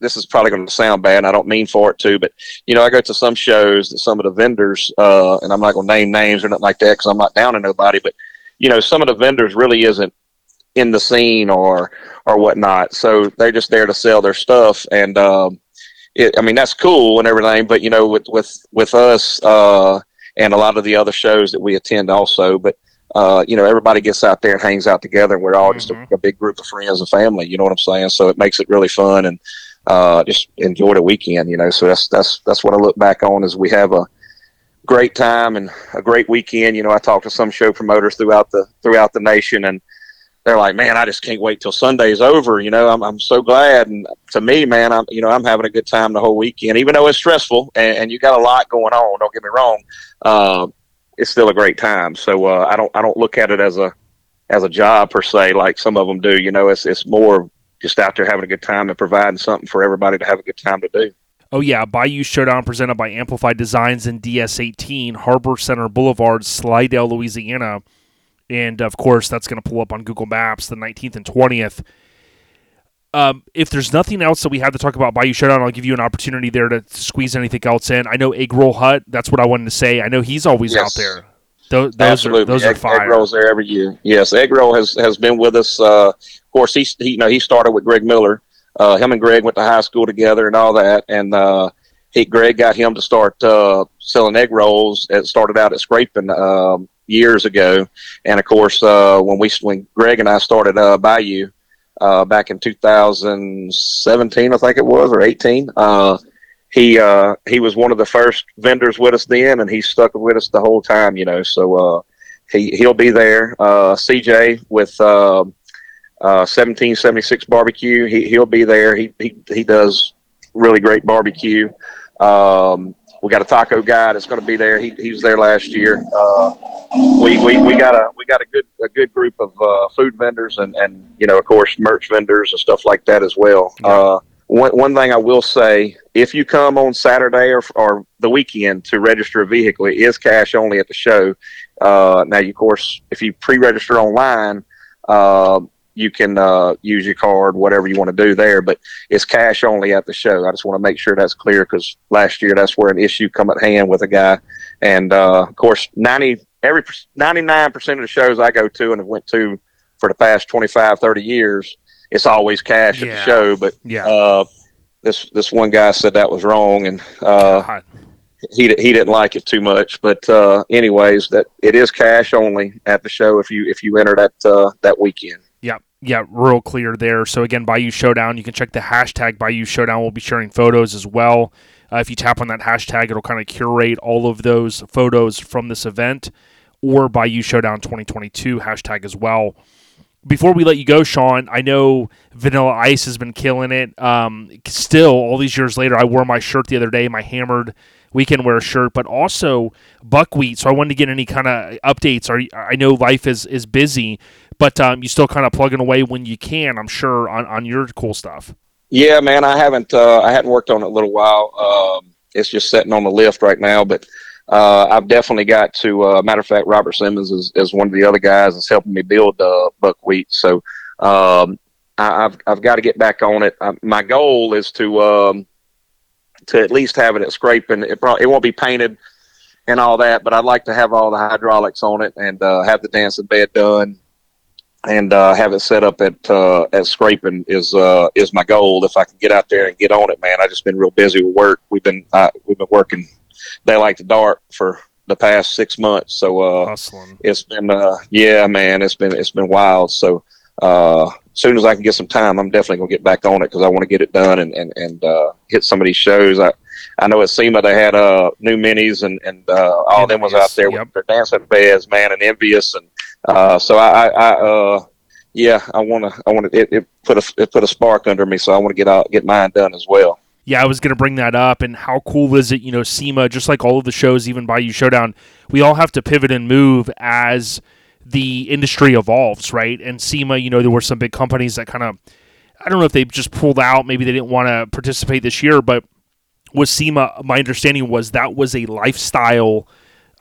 This is probably going to sound bad. I don't mean for it to, but you know, I go to some shows that some of the vendors, uh, and I'm not going to name names or nothing like that because I'm not down to nobody, but you know, some of the vendors really isn't in the scene or or whatnot. So they're just there to sell their stuff, and um, it, I mean that's cool and everything. But you know, with with with us uh, and a lot of the other shows that we attend also, but uh, you know, everybody gets out there and hangs out together, and we're all just Mhm. a, a big group of friends and family. You know what I'm saying? So it makes it really fun and uh, just enjoy the weekend. You know, so that's that's that's what I look back on is we have a great time and a great weekend. You know, I talk to some show promoters throughout the throughout the nation, and they're like, "Man, I just can't wait till Sunday's over." You know, I'm I'm so glad. And to me, man, I'm you know I'm having a good time the whole weekend, even though it's stressful and, and you got a lot going on. Don't get me wrong. Uh, it's still a great time. So uh, I don't I don't look at it as a as a job per se like some of them do. You know, it's it's more just out there having a good time and providing something for everybody to have a good time to do. Oh yeah, Bayou Showdown presented by Amplified Designs and DS18, Harbor Center Boulevard, Slidell, Louisiana. And of course, that's going to pull up on Google Maps the 19th and 20th. Um, if there's nothing else that we have to talk about Bayou Showdown, I'll give you an opportunity there to squeeze anything else in. I know Egg Roll Hut. That's what I wanted to say. I know he's always Yes. out there. Tho- those Absolutely, are those egg, are fire. Egg rolls there every year. Yes, egg roll has has been with us. Uh, of course, he, he you know he started with Greg Miller. Uh, him and Greg went to high school together and all that. And uh, he Greg got him to start uh, selling egg rolls. It started out at Scraping um, years ago. And of course, uh, when we when Greg and I started uh, Bayou uh, back in 2017, I think it was or 18. Uh, he uh, he was one of the first vendors with us then, and he stuck with us the whole time. You know, so uh, he he'll be there. Uh, CJ with uh, uh, 1776 barbecue, he he'll be there. He he he does really great barbecue. Um, we got a taco guy that's going to be there. He, he was there last year. Uh, we, we, we got a we got a good a good group of uh, food vendors and, and you know of course merch vendors and stuff like that as well. Yeah. Uh, one one thing I will say, if you come on Saturday or or the weekend to register a vehicle, it is cash only at the show. Uh, now, of course, if you pre-register online, uh, you can uh, use your card, whatever you want to do there. But it's cash only at the show. I just want to make sure that's clear because last year that's where an issue come at hand with a guy, and uh, of course, ninety every ninety nine percent of the shows I go to and have went to for the past 25, 30 years, it's always cash at the show. But Yeah. uh, this this one guy said that was wrong, and uh, he he didn't like it too much. But uh, anyways, that it is cash only at the show if you if you enter that uh, that weekend. Yeah, yeah, real clear there. So again, Bayou Showdown. You can check the hashtag Bayou Showdown. We'll be sharing photos as well. Uh, if you tap on that hashtag, it'll kind of curate all of those photos from this event or Bayou Showdown 2022 hashtag as well. Before we let you go, Sean, I know Vanilla Ice has been killing it. Um, still, all these years later, I wore my shirt the other day, my Hammerd weekend wear a shirt, but also buckwheat. So I wanted to get any kind of updates. Are I know life is is busy, but um, you still kind of plugging away when you can. I'm sure on, on your cool stuff. Yeah, man, I haven't uh, I hadn't worked on it a little while. Um, it's just sitting on the lift right now, but uh, I've definitely got to. Uh, matter of fact, Robert Simmons is, is one of the other guys that's helping me build uh, buckwheat. So um, I, I've I've got to get back on it. I, my goal is to um, to at least have it at scraping. It probably it won't be painted and all that, but I'd like to have all the hydraulics on it and uh, have the dancing bed done and uh, have it set up at uh, at scraping is uh, is my goal. If I can get out there and get on it, man. I just been real busy with work. We've been uh, we've been working day like the dark for the past six months. So uh, Hustling. it's been uh, yeah, man. It's been it's been wild. So uh, soon as I can get some time, I'm definitely gonna get back on it because I want to get it done and and and uh, hit some of these shows. I I know at SEMA they had uh, new minis and and uh, all them was out Envious, there yep. with their dancing beds, man, and envious and uh, so I, I, I uh, yeah, I want to, I want to, it, it put a, it put a spark under me. So I want to get out, get mine done as well. Yeah, I was going to bring that up. And how cool is it? You know, SEMA, just like all of the shows, even by Bayou Showdown, we all have to pivot and move as the industry evolves, right? And SEMA, you know, there were some big companies that kind of, I don't know if they just pulled out, maybe they didn't want to participate this year, but with SEMA, my understanding was that was a lifestyle.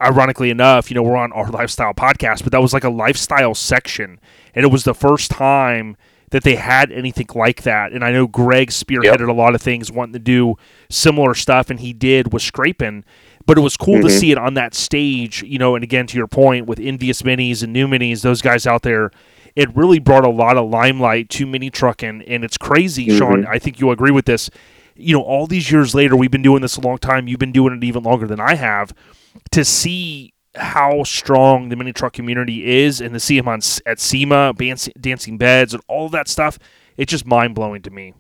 Ironically enough, you know, we're on our lifestyle podcast, but that was like a lifestyle section. And it was the first time that they had anything like that. And I know Greg spearheaded Yep. a lot of things wanting to do similar stuff, and he did with Scraping. But it was cool to Mhm. see it on that stage, you know. And again, to your point, with Envious Minis and New Minis, those guys out there, it really brought a lot of limelight to mini trucking. And it's crazy, Sean. I think you'll agree with this. You know, all these years later, we've been doing this a long time. You've been doing it even longer than I have. To see how strong the mini truck community is, and to see him on at SEMA, dancing, dancing beds, and all that stuff, it's just mind blowing to me.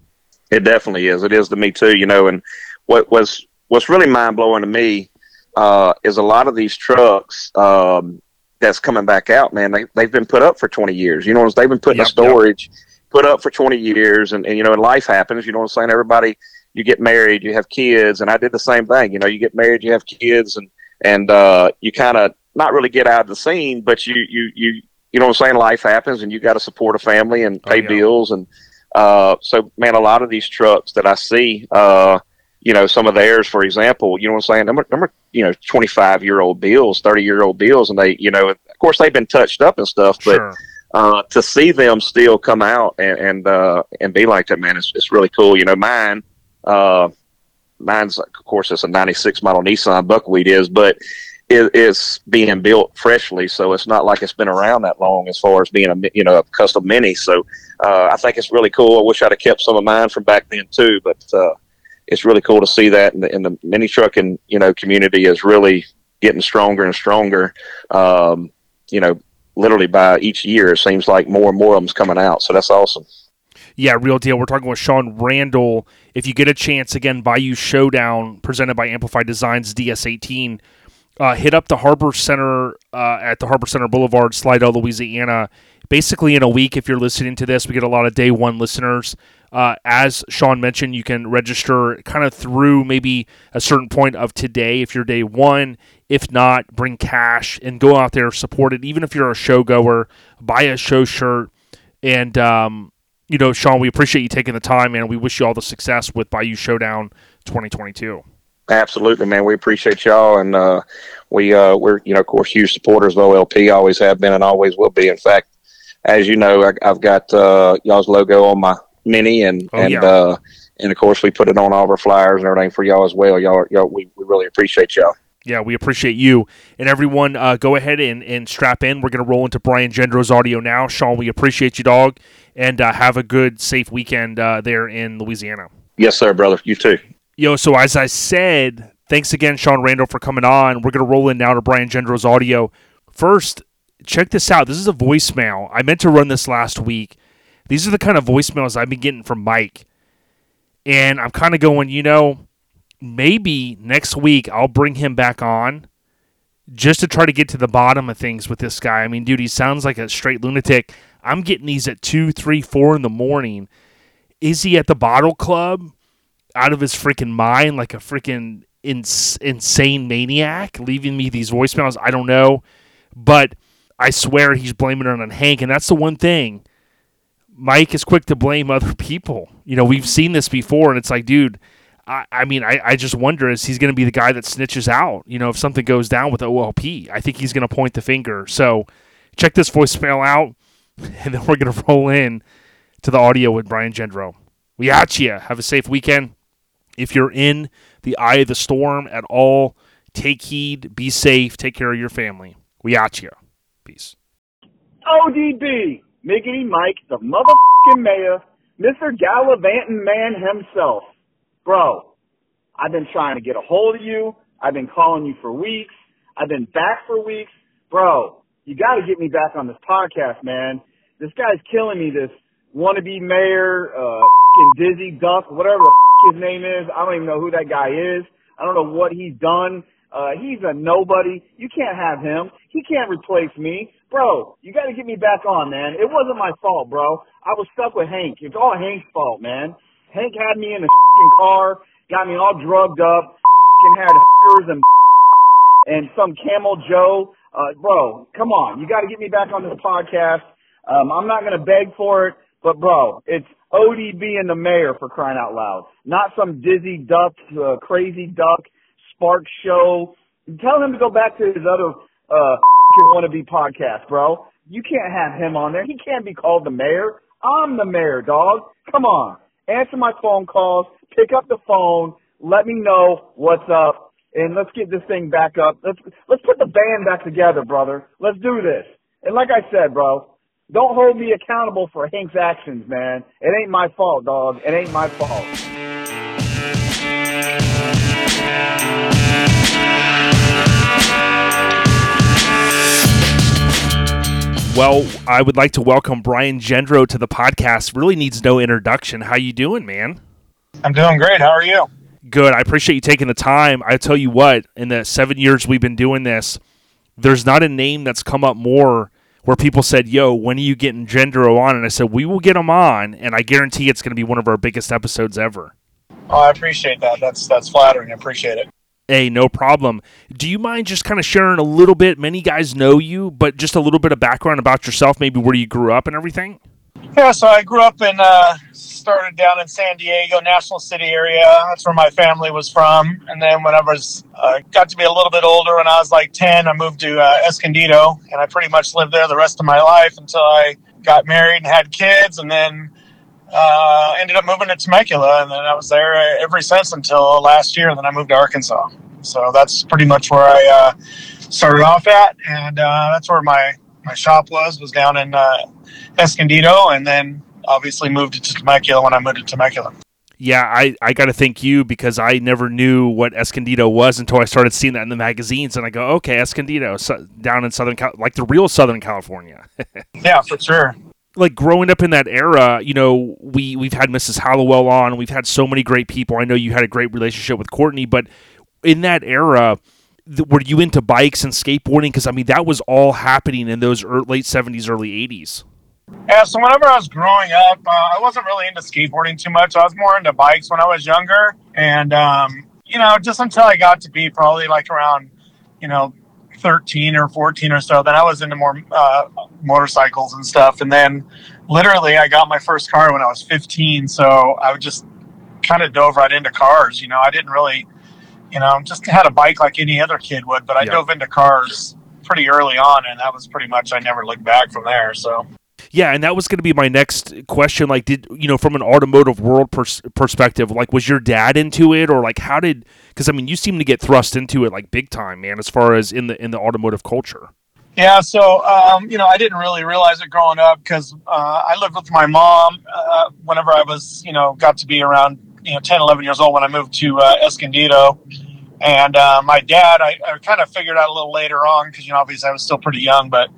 It definitely is. It is to me too. You know, and what was what's really mind blowing to me uh, is a lot of these trucks um, that's coming back out. Man, they they've been put up for twenty years. You know, they've been put Yep, in storage, put up for twenty years, and, and you know, and life happens. You know what I'm saying? Everybody, you get married, you have kids, and I did the same thing. You know, you get married, you have kids, and and uh, you kind of not really get out of the scene, but you you you you know what I'm saying? Life happens, and you got to support a family and Oh, pay yeah. bills and uh, so, man, a lot of these trucks that I see, uh, you know, some of theirs, for example, you know what I'm saying? Number, are you know, 25 year old bills, 30 year old bills, and they, you know, of course they've been touched up and stuff, but Sure. uh, to see them still come out and and, uh, and be like that, man, it's, it's really cool. You know, mine, uh, mine's of course it's a 96 model Nissan Buckwheat is, but it, it is being built freshly, so it's not like it's been around that long as far as being a you know a custom mini. So uh, I think it's really cool. I wish I'd have kept some of mine from back then too, but uh, it's really cool to see that, and the, and the mini trucking you know community is really getting stronger and stronger. Um, you know, literally by each year, it seems like more and more of them's coming out. So that's awesome. Yeah, real deal. We're talking with Sean Randall. If you get a chance, again, Bayou Showdown, presented by Amplified Designs DS18. Uh, hit up the Harbor Center uh, at the Harbor Center Boulevard, Slidell, Louisiana. Basically, in a week, if you're listening to this, we get a lot of day one listeners. Uh, as Sean mentioned, you can register kind of through maybe a certain point of today if you're day one. If not, bring cash and go out there, support it. Even if you're a show goer, buy a show shirt. And um, you know, Sean, we appreciate you taking the time, and we wish you all the success with Bayou Showdown 2022. Absolutely, man. We appreciate y'all, and uh, we uh, we're you know of course huge supporters of OLP. Always have been, and always will be. In fact, as you know, I, I've got uh, y'all's logo on my mini, and Oh, and yeah. uh, and of course we put it on all of our flyers and everything for y'all as well. Y'all, y'all, we, we really appreciate y'all. Yeah, we appreciate you and everyone. Uh, go ahead and, and strap in. We're going to roll into Brian Gendro's audio now. Sean, we appreciate you, dog, and uh, have a good, safe weekend uh, there in Louisiana. Yes, sir, brother. You too. Yo, so as I said, thanks again, Sean Randall, for coming on. We're going to roll in now to Brian Gendro's audio. First, check this out. This is a voicemail. I meant to run this last week. These are the kind of voicemails I've been getting from Mike. And I'm kind of going, you know, maybe next week I'll bring him back on just to try to get to the bottom of things with this guy. I mean, dude, he sounds like a straight lunatic. I'm getting these at two, three, four in the morning. Is he at the bottle club out of his freaking mind like a freaking ins- insane maniac, leaving me these voicemails? I don't know. But I swear he's blaming it on Hank. And that's the one thing. Mike is quick to blame other people. You know, we've seen this before, and it's like, dude, I, I mean, I, I just wonder is he's going to be the guy that snitches out, you know, if something goes down with OLP. I think he's going to point the finger. So check this voicemail out, and then we're going to roll in to the audio with Brian Gendro. We at you. Have a safe weekend. If you're in the eye of the storm at all, take heed, be safe, take care of your family. We at you. Peace. ODB, Miggity Mike, the motherfucking mayor, Mr. Gallivanting man himself. Bro, I've been trying to get a hold of you. I've been calling you for weeks. I've been back for weeks. Bro, you gotta get me back on this podcast, man. This guy's killing me, this wannabe mayor, uh, Dizzy Duck, whatever the his name is. I don't even know who that guy is. I don't know what he's done. Uh, he's a nobody. You can't have him. He can't replace me. Bro, you gotta get me back on, man. It wasn't my fault, bro. I was stuck with Hank. It's all Hank's fault, man. Hank had me in fing car, got me all drugged up, fing had f***ers and and some Camel Joe. Uh, bro, come on. You gotta get me back on this podcast. Um, I'm not gonna beg for it, but bro, it's ODB and the mayor for crying out loud. Not some dizzy duck, uh, crazy duck, spark show. Tell him to go back to his other, uh, wannabe podcast, bro. You can't have him on there. He can't be called the mayor. I'm the mayor, dog. Come on. Answer my phone calls. Pick up the phone. Let me know what's up. And let's get this thing back up. Let's, let's put the band back together, brother. Let's do this. And like I said, bro, don't hold me accountable for Hank's actions, man. It ain't my fault, dog. It ain't my fault. Well, I would like to welcome Brian Gendro to the podcast. Really needs no introduction. How you doing, man? I'm doing great. How are you? Good. I appreciate you taking the time. I tell you what, in the seven years we've been doing this, there's not a name that's come up more where people said, "Yo, when are you getting Gendro on?" And I said, "We will get him on, and I guarantee it's going to be one of our biggest episodes ever." Oh, I appreciate that. That's that's flattering. I appreciate it. Hey, no problem. Do you mind just kind of sharing a little bit? Many guys know you, but just a little bit of background about yourself, maybe where you grew up and everything. Yeah, so I grew up in, uh, started down in San Diego, National City area. That's where my family was from. And then when I was, uh, got to be a little bit older, when I was like 10, I moved to uh, Escondido, and I pretty much lived there the rest of my life until I got married and had kids, and then uh, ended up moving to Temecula, and then I was there ever since until last year. And then I moved to Arkansas. So that's pretty much where I uh, started off at, and uh, that's where my my shop was was down in uh, Escondido, and then obviously moved to Temecula when I moved to Temecula. Yeah, I, I got to thank you because I never knew what Escondido was until I started seeing that in the magazines, and I go, okay, Escondido, so, down in Southern Cal- like the real Southern California. yeah, for sure. Like growing up in that era, you know, we we've had Mrs. Hallowell on, we've had so many great people. I know you had a great relationship with Courtney, but in that era, th- were you into bikes and skateboarding? Because I mean, that was all happening in those late seventies, early eighties. Yeah, so whenever I was growing up, uh, I wasn't really into skateboarding too much. I was more into bikes when I was younger, and um, you know, just until I got to be probably like around, you know, thirteen or fourteen or so, then I was into more uh, motorcycles and stuff. And then, literally, I got my first car when I was fifteen. So I would just kind of dove right into cars. You know, I didn't really you know, just had a bike like any other kid would, but I Yeah. dove into cars pretty early on, and that was pretty much I never looked back from there. So Yeah, and that was going to be my next question. Like, did you know from an automotive world pers- perspective, like, was your dad into it, or like, how did? Because I mean, you seem to get thrust into it like big time, man. As far as in the in the automotive culture. yeah, so um, you know, I didn't really realize it growing up because uh, I lived with my mom uh, whenever I was, you know, got to be around you know 10, 11 years old when I moved to uh, Escondido. And uh, my dad, I, I kind of figured out a little later on because you know obviously I was still pretty young, but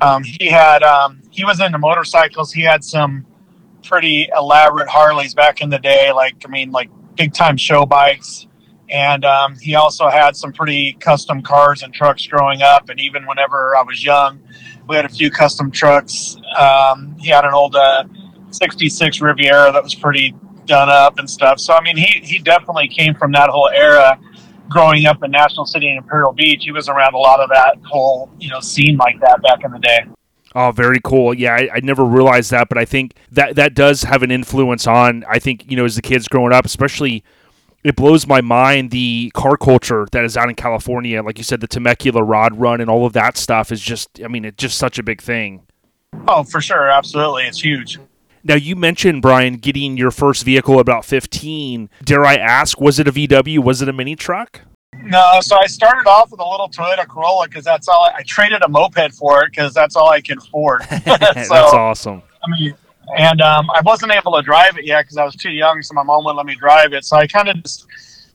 um, he had um, he was into motorcycles. He had some pretty elaborate Harleys back in the day, like I mean, like big time show bikes. And um, he also had some pretty custom cars and trucks growing up. And even whenever I was young, we had a few custom trucks. Um, he had an old uh, '66 Riviera that was pretty done up and stuff. So I mean, he he definitely came from that whole era. Growing up in National City and Imperial Beach, he was around a lot of that whole you know scene like that back in the day. Oh, very cool. Yeah, I, I never realized that, but I think that that does have an influence on. I think you know, as the kids growing up, especially, it blows my mind the car culture that is out in California. Like you said, the Temecula Rod Run and all of that stuff is just. I mean, it's just such a big thing. Oh, for sure, absolutely, it's huge. Now you mentioned Brian getting your first vehicle about fifteen. Dare I ask, was it a VW? Was it a mini truck? No, so I started off with a little Toyota Corolla because that's all I, I traded a moped for it because that's all I can afford. That's awesome. I mean, and um, I wasn't able to drive it yet because I was too young, so my mom wouldn't let me drive it. So I kind of just.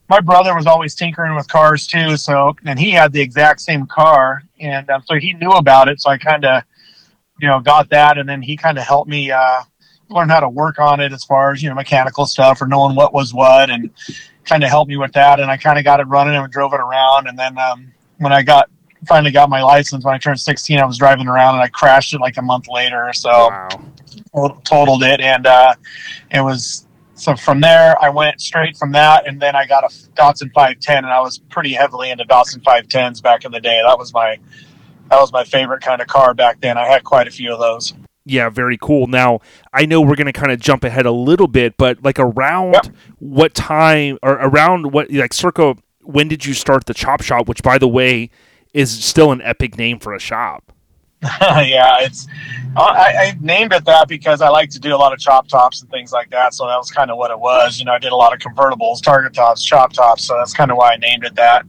My brother was always tinkering with cars too, so and he had the exact same car, and um, so he knew about it. So I kind of, you know, got that, and then he kind of helped me uh, learn how to work on it as far as you know mechanical stuff or knowing what was what, and kind of helped me with that. And I kind of got it running and drove it around. And then um, when I got finally got my license when I turned 16, I was driving around and I crashed it like a month later. So Wow. totaled it, and uh, it was so from there I went straight from that, and then I got a Datsun 510, and I was pretty heavily into Datsun 510s back in the day. That was my that was my favorite kind of car back then. I had quite a few of those. Yeah, very cool. Now, I know we're going to kind of jump ahead a little bit, but like around Yep. what time or around what, like, circa, when did you start the Chop Shop, which, by the way, is still an epic name for a shop? yeah, it's. I, I named it that because I like to do a lot of chop tops and things like that. So that was kind of what it was. You know, I did a lot of convertibles, target tops, chop tops. So that's kind of why I named it that.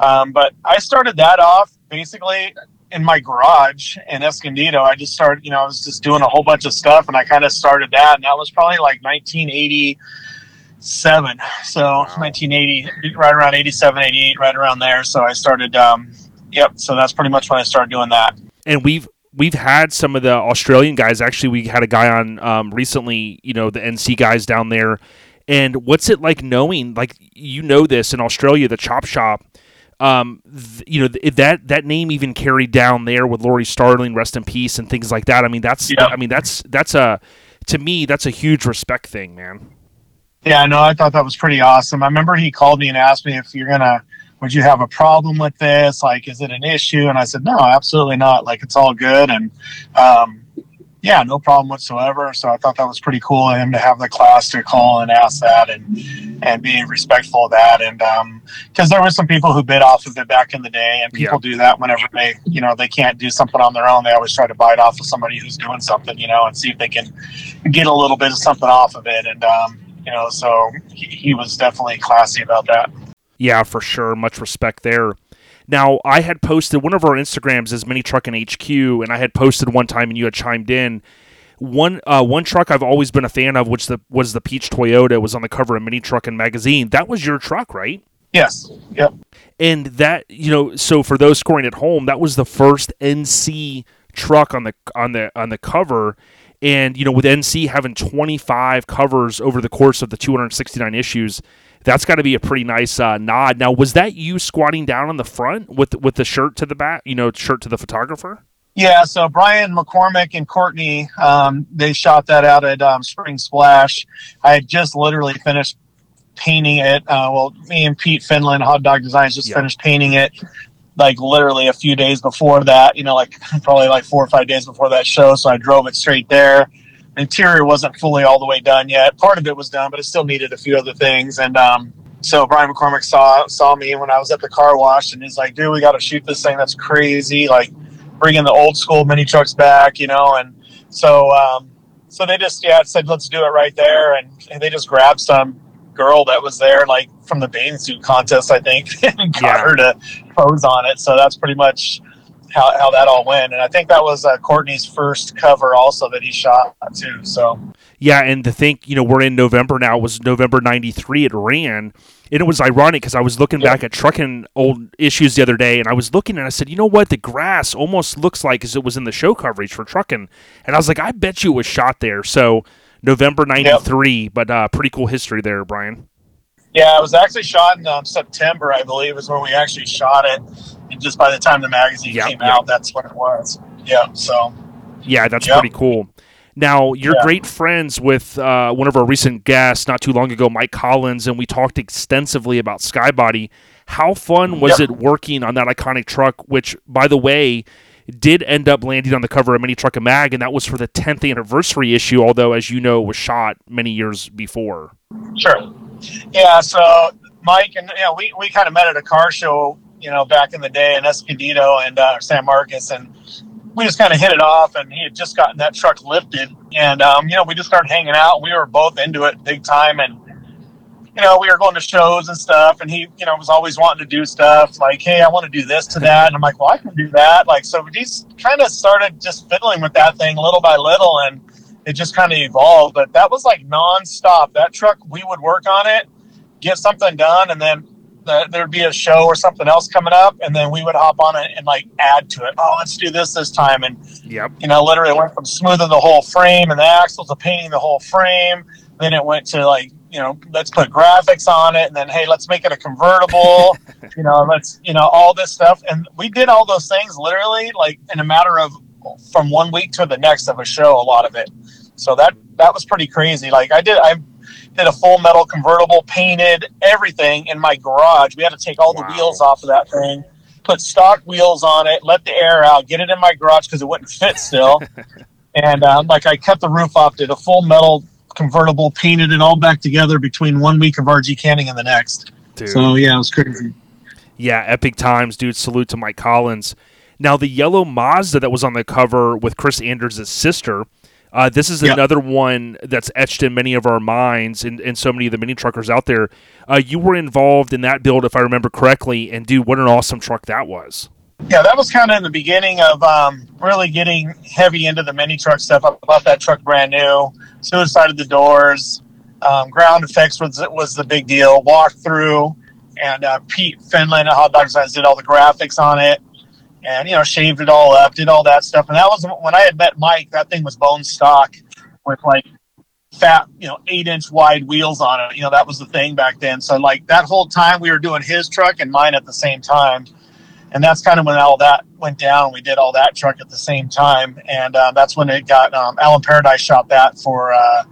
Um, but I started that off basically in my garage in Escondido. I just started, you know, I was just doing a whole bunch of stuff, and I kind of started that, and that was probably like 1987. So wow. 1980, right around 87, 88, right around there. So I started. Um, yep. So that's pretty much when I started doing that. And we've we've had some of the Australian guys. Actually, we had a guy on um, recently. You know, the NC guys down there. And what's it like knowing, like you know, this in Australia, the chop shop um, th- you know, th- that that name even carried down there with Laurie Starling, rest in peace, and things like that. I mean, that's yeah. I mean, that's that's a to me that's a huge respect thing, man. Yeah, no, I thought that was pretty awesome. I remember he called me and asked me if you're gonna, would you have a problem with this? Like, is it an issue? And I said, no, absolutely not. Like, it's all good. And um, yeah, no problem whatsoever. So I thought that was pretty cool of him to have the class to call and ask that and and be respectful of that. And because um, there were some people who bit off of it back in the day, and people yeah. do that whenever they you know they can't do something on their own. They always try to bite off of somebody who's doing something, you know, and see if they can get a little bit of something off of it. And um, you know, so he, he was definitely classy about that. Yeah, for sure. Much respect there. Now, I had posted one of our Instagrams is Mini Truckin HQ, and I had posted one time, and you had chimed in. One uh, one truck I've always been a fan of, which the was the Peach Toyota, was on the cover of Mini Truckin magazine. That was your truck, right? Yes. Yep. And that you know, so for those scoring at home, that was the first NC truck on the on the on the cover. And you know, with NC having 25 covers over the course of the 269 issues, that's got to be a pretty nice uh, nod. Now, was that you squatting down on the front with with the shirt to the back? You know, shirt to the photographer. Yeah, so Brian McCormick and Courtney, um, they shot that out at um, Spring Splash. I had just literally finished painting it. Uh, well, me and Pete Finland, Hot Dog Designs, just finished painting it like literally a few days before that, you know, like probably like four or five days before that show. So I drove it straight there interior wasn't fully all the way done yet. Part of it was done, but it still needed a few other things. And um, so Brian McCormick saw saw me when I was at the car wash, and he's like, "Dude, we got to shoot this thing. That's crazy. Like, bringing the old school mini trucks back, you know." And so um, so they just yeah said, "Let's do it right there," and, and they just grabbed some girl that was there, like from the bathing suit contest, I think, and got yeah. her to pose on it. So that's pretty much how, how that all went. And I think that was uh, Courtney's first cover also that he shot too. So yeah, and to think, you know, we're in November now. It was November '93. It ran, and it was ironic because I was looking back at trucking old issues the other day, and I was looking and I said, you know what, the grass almost looks like as it was in the show coverage for trucking, and I was like, I bet you it was shot there. So November '93, yep. but uh, pretty cool history there, Brian. Yeah, it was actually shot in um, September, I believe, is when we actually shot it. And just by the time the magazine yep, came yep. out, that's what it was. Yeah, so. Yeah, that's yep. pretty cool. Now, you're yeah. great friends with uh, one of our recent guests not too long ago, Mike Collins, and we talked extensively about Skybody. How fun was it working on that iconic truck, which, by the way, did end up landing on the cover of Mini Truckin Mag, and that was for the 10th anniversary issue, although, as you know, was shot many years before. Sure. Yeah, so Mike and you know, we, we kind of met at a car show, you know, back in the day in Escondido and uh, San Marcos, and we just kind of hit it off. And he had just gotten that truck lifted, and um, you know, we just started hanging out. We were both into it big time, and you know, we were going to shows and stuff. And he, you know, was always wanting to do stuff like, hey, I want to do this to that, and I'm like, well, I can do that. Like, so we just kind of started just fiddling with that thing little by little, and it just kind of evolved. But that was like nonstop. That truck, we would work on it, get something done, and then the, there'd be a show or something else coming up, and then we would hop on it and like add to it. Oh, let's do this this time, and yep. you know, literally went from smoothing the whole frame and the axles to painting the whole frame. Then it went to like you know, let's put graphics on it, and then hey, let's make it a convertible. you know, let's you know all this stuff, and we did all those things literally like in a matter of from one week to the next of a show. A lot of it. So that that was pretty crazy. Like I did, I did a full metal convertible, painted everything in my garage. We had to take all wow. the wheels off of that thing, put stock wheels on it, let the air out, get it in my garage because it wouldn't fit still. and um, like I cut the roof off, did a full metal convertible, painted it all back together between one week of RG canning and the next. Dude. So yeah, it was crazy. Yeah, epic times, dude. Salute to Mike Collins. Now, the yellow Mazda that was on the cover with Chris Anders' sister, uh, this is Yep. another one that's etched in many of our minds and, and so many of the mini truckers out there. Uh, you were involved in that build, if I remember correctly, and dude, what an awesome truck that was. Yeah, that was kind of in the beginning of um, really getting heavy into the mini truck stuff. I bought that truck brand new. Suicide of the doors, um, ground effects was was the big deal. Walk through, and uh, Pete Finland at Hot Dog Designs did all the graphics on it, and you know shaved it all up, did all that stuff. And that was when I had met Mike. That thing was bone stock with like fat, you know, eight inch wide wheels on it. You know, that was the thing back then. So like that whole time we were doing his truck and mine at the same time and that's kind of when all that went down. We did all that truck at the same time, and uh, that's when it got um, Alan Paradise shot that for uh,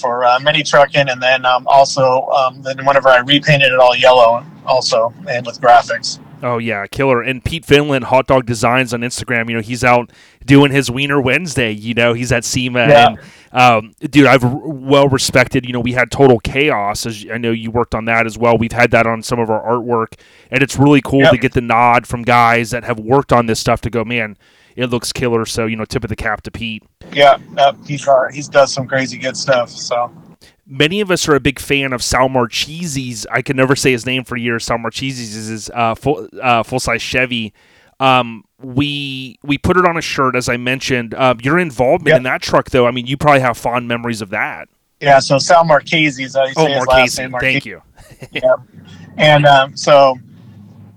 for uh, mini trucking, and then um, also um, then whenever I repainted it all yellow, also and with graphics. Oh yeah, killer! And Pete Finland, Hot Dog Designs on Instagram. You know he's out doing his Wiener Wednesday. You know he's at SEMA, Yeah. and um, dude, I've well respected. You know we had Total Chaos, as I know you worked on that as well. We've had that on some of our artwork, and it's really cool Yep. to get the nod from guys that have worked on this stuff to go, man, it looks killer. So you know, tip of the cap to Pete. Yeah, uh, he's uh, he's does some crazy good stuff. So many of us are a big fan of Sal Marchese's. I can never say his name for years. Sal Marchese's is his uh, full uh, full size Chevy. Um, we we put it on a shirt, as I mentioned. Uh, your involvement Yep. in that truck, though, I mean, you probably have fond memories of that. yeah, so Sal Marchese's you Oh, say his last Marchese, thank you. yeah. And um, so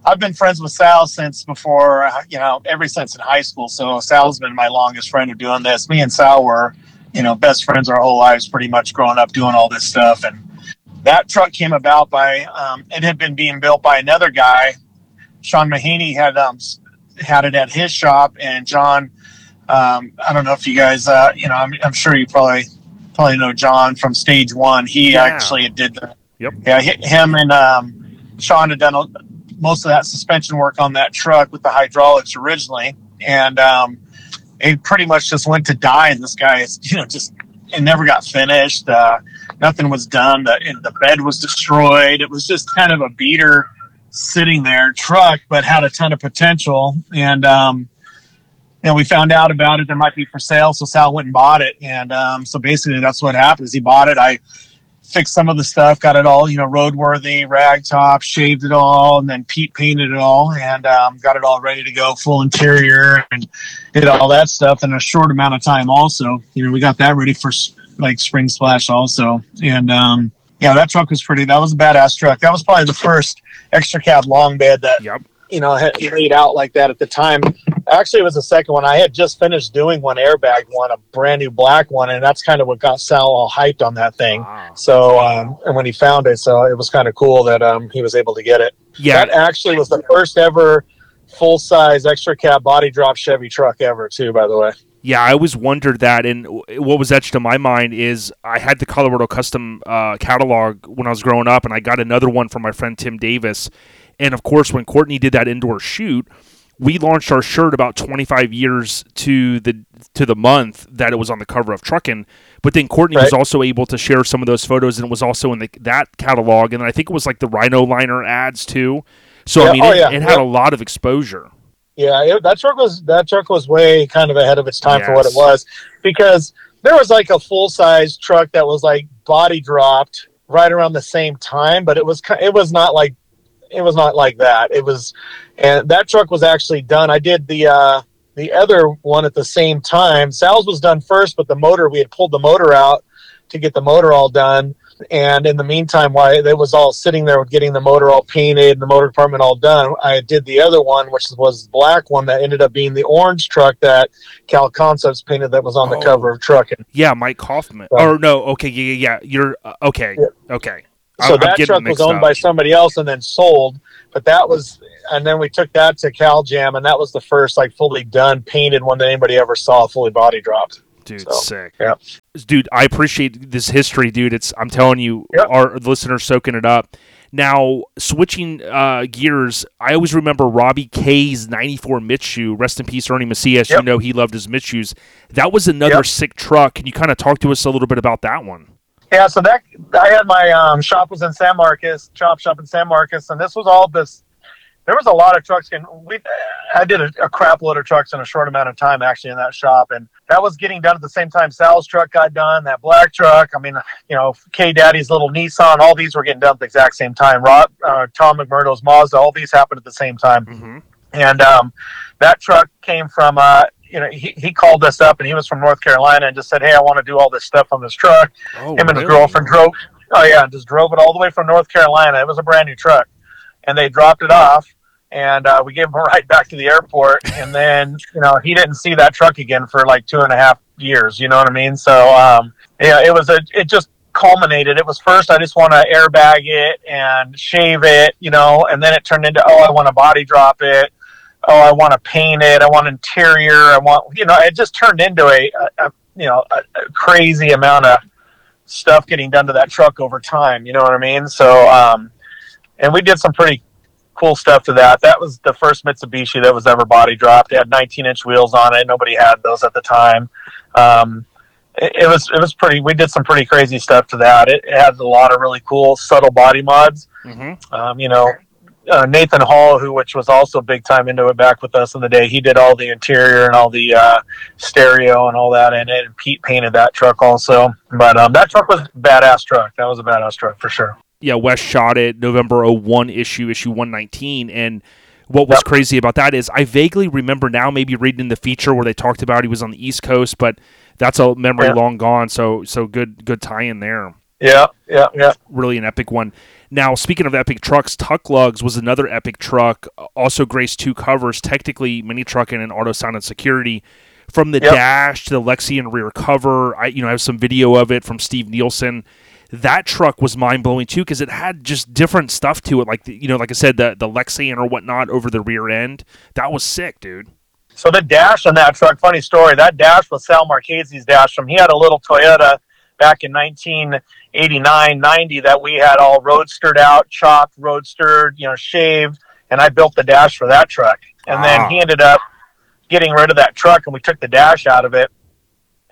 I've been friends with Sal since before, uh, you know, ever since in high school. So Sal's been my longest friend of doing this. Me and Sal were, you know, best friends our whole lives, pretty much growing up doing all this stuff. And that truck came about by, um, it had been being built by another guy. Sean Mahaney had um, had it at his shop, and John. Um, I don't know if you guys, uh, you know, I'm, I'm sure you probably probably know John from Stage One. He Yeah. actually did the Yep. yeah, him and um, Sean had done a, most of that suspension work on that truck with the hydraulics originally, and um, it pretty much just went to die. And this guy is, you know, just it never got finished. Uh, nothing was done. The the bed was destroyed. It was just kind of a beater sitting there truck, but had a ton of potential. And um, you know, we found out about it. There might be for sale, so Sal went and bought it. And um, so basically, that's what happened. Is he bought it. I fixed some of the stuff, got it all, you know, roadworthy, rag top, shaved it all, and then Pete painted it all and um, got it all ready to go, full interior, and did all that stuff in a short amount of time. Also, you know, we got that ready for like spring splash also, and um, yeah, that truck was pretty. That was a badass truck. That was probably the first extra cab long bed that Yep. you know had laid out like that at the time. Actually, it was the second one. I had just finished doing one airbag one, a brand new black one, and that's kind of what got Sal all hyped on that thing. Wow. So, um, and when he found it, so it was kind of cool that um, he was able to get it. Yeah, That actually was the first ever full size extra cab body drop Chevy truck ever, too. By the way. Yeah, I always wondered that, and what was etched in my mind is I had the Colorado Custom uh, catalog when I was growing up, and I got another one from my friend Tim Davis. And of course, when Courtney did that indoor shoot, we launched our shirt about 25 years to the to the month that it was on the cover of Truckin'. But then Courtney was also able to share some of those photos, and it was also in the, that catalog. And I think it was like the Rhino Liner ads too. So I mean, oh, it, yeah, it had yeah. a lot of exposure. Yeah, it, that truck was that truck was way kind of ahead of its time for what it was because there was like a full size truck that was like body dropped right around the same time, but it was it was not like it was not like that. It was, and that truck was actually done. I did the uh, the other one at the same time. Sal's was done first, but the motor we had pulled the motor out to get the motor all done. And in the meantime, while it was all sitting there with getting the motor all painted and the motor department all done, I did the other one, which was the black one that ended up being the orange truck that Cal Concepts painted that was on the Oh. cover of Trucking. Yeah, Mike Kaufman. Right. Or no, okay, yeah, yeah. You're uh, okay, Yeah. okay. So I'm that truck was owned up. by somebody else and then sold. But that was, and then we took that to Cal Jam, and that was the first like fully done painted one that anybody ever saw, fully body dropped. dude. so, sick. yeah. dude. I appreciate this history, dude. It's I'm telling you, Yep. our listeners soaking it up. Now switching uh, gears, I always remember Robbie K's '94 Mitshu. Rest in peace, Ernie Macias. You know he loved his Mitschus. That was another Yep. sick truck. Can you kind of talk to us a little bit about that one? Yeah, so that I had my um, shop was in San Marcos, chop shop in San Marcos, and this was all this there was a lot of trucks and we i did a, a, crap load of trucks in a short amount of time actually in that shop and that was getting done at the same time sal's truck got done that black truck i mean you know k daddy's little nissan all these were getting done at the exact same time Rob, uh, tom mcmurdo's mazda all these happened at the same time mm-hmm. and um, that truck came from uh, you know, he, he called us up and he was from North Carolina and just said, Hey, I want to do all this stuff on this truck. Oh, Him and really? his girlfriend drove, oh yeah, just drove it all the way from North Carolina. It was a brand new truck and they dropped it off and uh, we gave him a ride back to the airport. And then, you know, he didn't see that truck again for like two and a half years. You know what I mean? So, um, yeah, it was a, it just culminated. It was first, I just want to airbag it and shave it, you know, and then it turned into, oh, I want to body drop it. Oh, I want to paint it. I want interior. I want, you know, it just turned into a, a, a you know, a, a crazy amount of stuff getting done to that truck over time. You know what I mean? So, um, and we did some pretty cool stuff to that. That was the first Mitsubishi that was ever body dropped. It had 19 inch wheels on it. Nobody had those at the time. Um, it, it, was it was pretty. We did some pretty crazy stuff to that. It, it had a lot of really cool subtle body mods. Mm-hmm. Um, you know, uh, Nathan Hall, who which was also big time into it back with us in the day. He did all the interior and all the uh, stereo and all that in it. And Pete painted that truck also. But um, that truck was a badass truck. That was a badass truck for sure yeah, Wes shot it November 01 issue, issue 119. And what was yep. crazy about that is I vaguely remember now maybe reading the feature where they talked about he was on the East Coast, but that's a memory yeah. long gone. So so good good tie in there. Yeah, yeah, yeah. Really an epic one. Now, speaking of epic trucks, Tuck Lugs was another epic truck. Also graced two covers, technically mini trucking and auto sound and security. From the yep. dash to the Lexan rear cover, I you know I have some video of it from Steve Nielsen that truck was mind blowing too because it had just different stuff to it, like the, you know, like I said, the the Lexan or whatnot over the rear end. That was sick, dude. So the dash on that truck, funny story. That dash was Sal Marchese's dash from. He had a little Toyota back in 1989, 90 that we had all roadstered out, chopped, roadstered, you know, shaved, and I built the dash for that truck. And then he ended up getting rid of that truck, and we took the dash out of it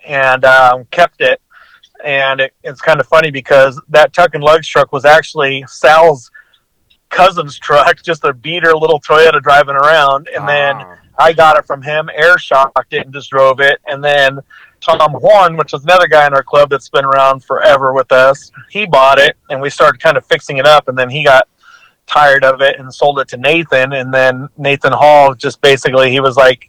and um, kept it and it, it's kind of funny because that Tuck and Lugs truck was actually Sal's cousin's truck, just a beater little Toyota driving around, and then ah. I got it from him, air shocked it, and just drove it, and then Tom Horn, which is another guy in our club that's been around forever with us, he bought it, and we started kind of fixing it up, and then he got tired of it and sold it to Nathan, and then Nathan Hall just basically he was like,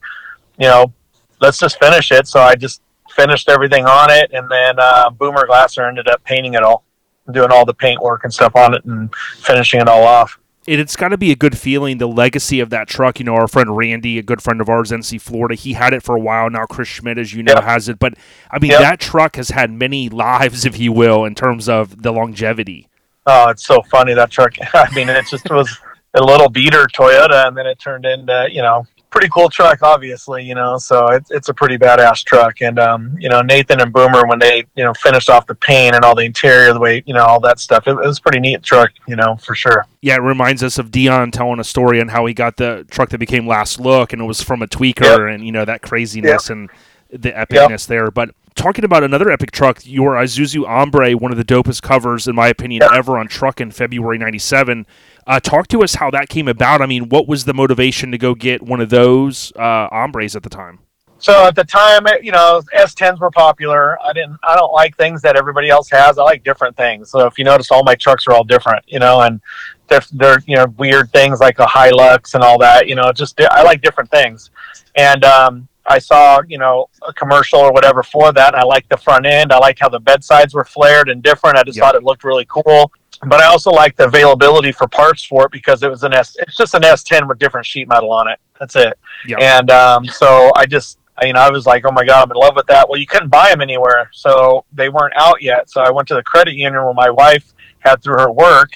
you know, let's just finish it. So I just finished everything on it, and then uh, Boomer Glasser ended up painting it all, doing all the paint work and stuff on it, and finishing it all off. it's got to be a good feeling. The legacy of that truck, you know, our friend Randy, a good friend of ours, NC Florida, he had it for a while now. Chris Schmidt, as you know, yep. has it. But I mean, yep. that truck has had many lives, if you will, in terms of the longevity. Oh, it's so funny that truck. I mean, it just was a little beater Toyota, and then it turned into you know pretty cool truck, obviously, you know. So it's it's a pretty badass truck, and um, you know Nathan and Boomer when they you know finished off the paint and all the interior, the way you know all that stuff, it, it was pretty neat truck, you know, for sure. Yeah, it reminds us of Dion telling a story on how he got the truck that became Last Look, and it was from a tweaker, yep. and you know that craziness yep. and the epicness yep. there, but talking about another epic truck, your Isuzu Hombre, one of the dopest covers, in my opinion, ever on truck in February 97. Uh, talk to us how that came about. I mean, what was the motivation to go get one of those uh, Hombres at the time? So at the time, you know, S10s were popular. I didn't, I don't like things that everybody else has. I like different things. So if you notice, all my trucks are all different, you know, and they're, they're you know, weird things like a Hilux and all that, you know, just, I like different things. And, um, I saw, you know, a commercial or whatever for that. I liked the front end. I liked how the bed sides were flared and different. I just yep. thought it looked really cool. But I also liked the availability for parts for it because it was an S. It's just an S10 with different sheet metal on it. That's it. Yep. And um, so I just, you know, I was like, oh my god, I'm in love with that. Well, you couldn't buy them anywhere, so they weren't out yet. So I went to the credit union where my wife had through her work,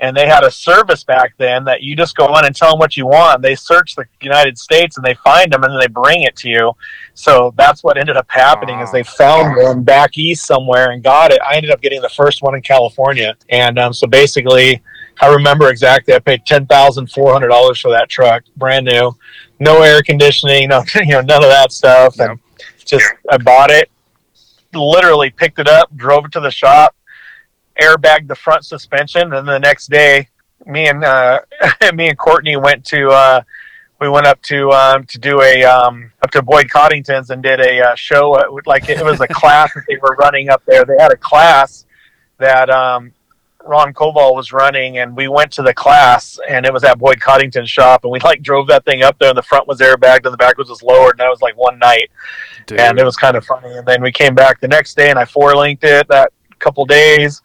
and they had a service back then that you just go in and tell them what you want. They search the United States and they find them and then they bring it to you. So that's what ended up happening wow. is they found them back east somewhere and got it. I ended up getting the first one in California, and um, so basically. I remember exactly. I paid ten thousand four hundred dollars for that truck, brand new, no air conditioning, no, you know, none of that stuff, and just I bought it, literally picked it up, drove it to the shop, airbagged the front suspension, and the next day me and uh, me and Courtney went to uh, we went up to um, to do a um, up to Boyd Coddington's and did a uh, show. Like it was a class that they were running up there. They had a class that um, Ron Koval was running, and we went to the class, and it was at Boyd Coddington's shop, and we like drove that thing up there, and the front was airbagged, and the back was just lowered, and that was like one night, Dude. and it was kind of funny. And then we came back the next day, and I four linked it that couple days,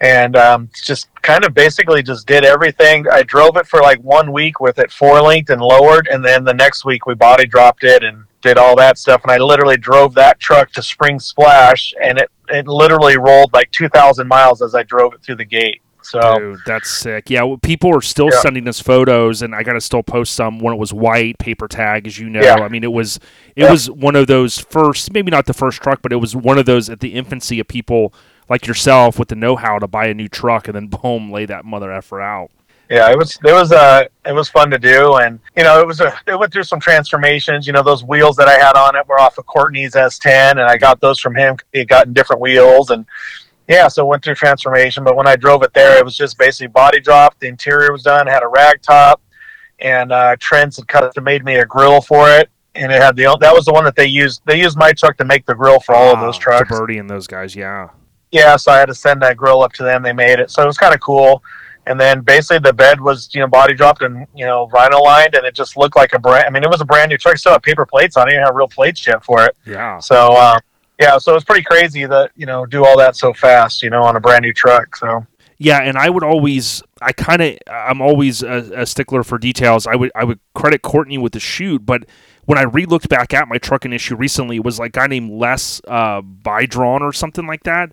and um, just kind of basically just did everything. I drove it for like one week with it four linked and lowered, and then the next week we body dropped it and did all that stuff. And I literally drove that truck to Spring Splash, and it it literally rolled like two thousand miles as I drove it through the gate. So Dude, that's sick. Yeah, well, people are still Yeah. sending us photos, and I got to still post some when it was white paper tag, as you know. Yeah. I mean, it was it Yeah. was one of those first, maybe not the first truck, but it was one of those at the infancy of people like yourself with the know-how to buy a new truck and then boom, lay that mother effer out. yeah, it was it was uh it was fun to do, and you know it was a it went through some transformations. You know those wheels that I had on it were off of Courtney's S10, and I got those from him. He had gotten different wheels, and yeah, so it went through transformation. But when I drove it there, it was just basically body dropped. The interior was done, had a rag top, and uh, Trent's had cut made me a grill for it, and it had the that was the one that they used. They used my truck to make the grill for all of those Ah, trucks. Birdie and those guys, yeah. Yeah, so I had to send that grill up to them. They made it, so it was kind of cool. And then basically the bed was you know body dropped and you know rhino lined, and it just looked like a brand. I mean, it was a brand new truck. Still had paper plates on it. Didn't have real plates yet for it. Yeah. So um, yeah, so it was pretty crazy that you know do all that so fast. You know, on a brand new truck. So Yeah, and I would always, I kind of, I'm always a, a stickler for details. I would, I would credit Courtney with the shoot, but when I re-looked back at my trucking issue recently, it was like a guy named Les uh, Bydrawn or something like that.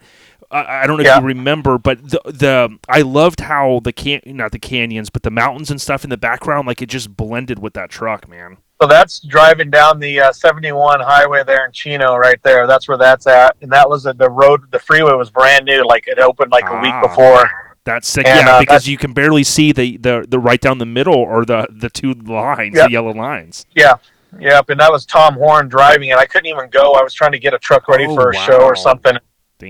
I I don't know Yeah. if you remember, but the the I loved how the can not the canyons, but the mountains and stuff in the background, like it just blended with that truck, man. so that's driving down the uh, 71 highway there in Chino, right there. That's where that's at, and that was uh, the road. The freeway was brand new, like it opened like a Ah. week before. That's sick, And, yeah, uh, because you can barely see the, the the right down the middle or the the two lines, Yep. the yellow lines. Yeah. Yep, and that was Tom Horn driving it. I couldn't even go. I was trying to get a truck ready Oh, for a wow. show or something.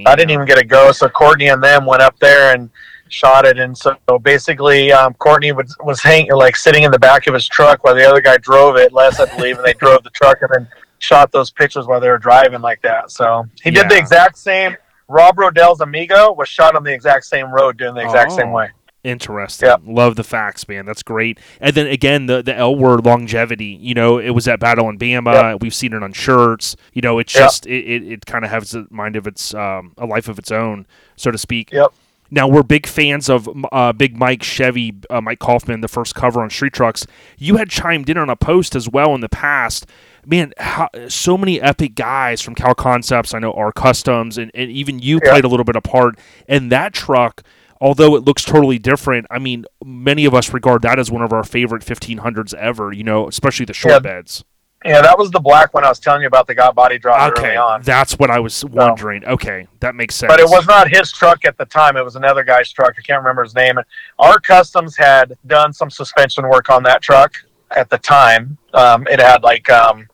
I didn't even get a go. So Courtney and them went up there and shot it. And so basically, um, Courtney was was hanging like sitting in the back of his truck while the other guy drove it. Les, I believe, and they drove the truck and then shot those pictures while they were driving like that. So he did the exact same. Rob Rodell's Amigo was shot on the exact same road, doing the exact same Oh. way. Interesting. Yeah. Love the facts, man. That's great. And then again, the the L word longevity. You know, it was at Battle in Bama. We've seen it on shirts. You know, it's just it, it, it kind of has a mind of its um, a life of its own, so to speak. Yep. Now we're big fans of uh, Big Mike Chevy, uh, Mike Kaufman, the first cover on Street Trucks. You had chimed in on a post as well in the past. Man, how, so many epic guys from Cal Concepts. I know our customs, and, and even you played a little bit of part. And that truck, although it looks totally different, I mean, many of us regard that as one of our favorite 1500s ever. You know, especially the short Yeah. beds. Yeah, that was the black one I was telling you about that got body dropped Okay, early on. that's what I was wondering. Okay, that makes sense. But it was not his truck at the time. It was another guy's truck. I can't remember his name. Our customs had done some suspension work on that truck at the time. Um, it had like um,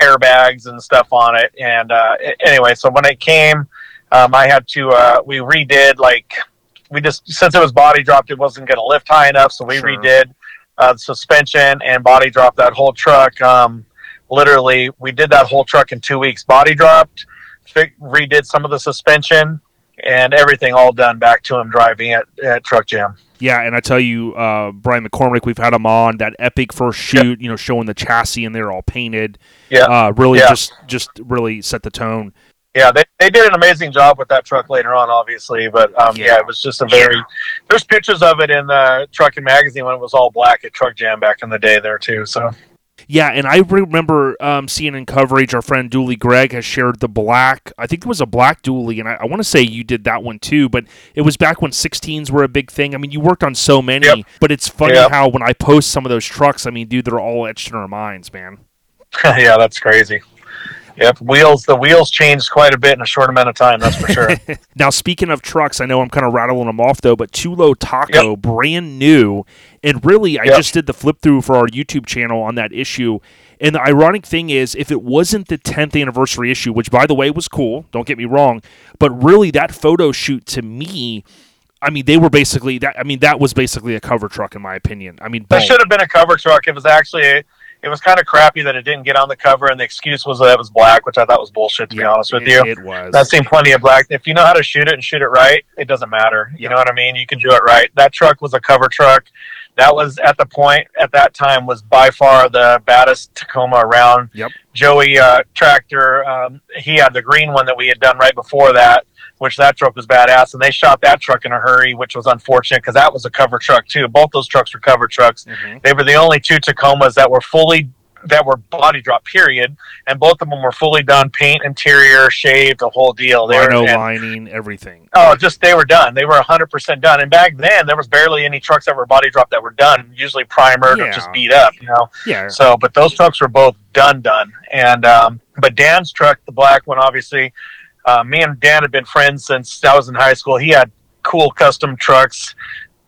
airbags and stuff on it. And uh, anyway, so when it came, um, I had to uh, we redid like we just since it was body dropped, it wasn't going to lift high enough, so we Sure. redid uh, suspension and body dropped that whole truck. Um, literally, we did that whole truck in two weeks. Body dropped, fi- redid some of the suspension, and everything all done back to him driving at, at Truck Jam. Yeah, and I tell you, uh, Brian McCormick, we've had him on that epic first shoot. You know, showing the chassis and they're all painted. Yeah. uh, really Yeah. just just really set the tone. Yeah, they, they did an amazing job with that truck later on, obviously. But um, Yeah. yeah. it was just a very. There's pictures of it in the Trucking Magazine when it was all black at Truck Jam back in the day there too. So Yeah, and I remember um, seeing in coverage our friend Dooley Gregg has shared the black. I think it was a black Dooley, and I, I want to say you did that one too. But it was back when 16s were a big thing. I mean, you worked on so many, Yep. but it's funny Yep. how when I post some of those trucks, I mean, dude, they're all etched in our minds, man. yeah, that's crazy. Yep, wheels. The wheels changed quite a bit in a short amount of time. That's for sure. Now, speaking of trucks, I know I'm kind of rattling them off though, but Chulo Taco, brand new, and really, I Yep. just did the flip through for our YouTube channel on that issue. And the ironic thing is, if it wasn't the 10th anniversary issue, which by the way was cool, don't get me wrong, but really that photo shoot to me, I mean, they were basically that. I mean, that was basically a cover truck, in my opinion. I mean, That should have been a cover truck. It was actually it was kind of crappy that it didn't get on the cover, and the excuse was that it was black, which I thought was bullshit. To be honest with it, you, it was. I've seen plenty of black. If you know how to shoot it and shoot it right, it doesn't matter. You know what I mean? You can do it right. That truck was a cover truck. That was at the point at that time was by far the baddest Tacoma around. Yep. Joey uh, tractor. Um, he had the green one that we had done right before that, which that truck was badass, and they shot that truck in a hurry, which was unfortunate because that was a cover truck too. Both those trucks were cover trucks. Mhm. They were the only two Tacomas that were fully that were body drop period, and both of them were fully done, paint, interior, shaved, the whole deal. They were and- lining, everything. Oh, just they were done. They were hundred percent done. And back then, there was barely any trucks that were body drop that were done. Usually primered or just beat up, you know. Yeah. So, but those trucks were both done, done. And um, but Dan's truck, the black one, obviously, uh, me and Dan had been friends since I was in high school. He had cool custom trucks.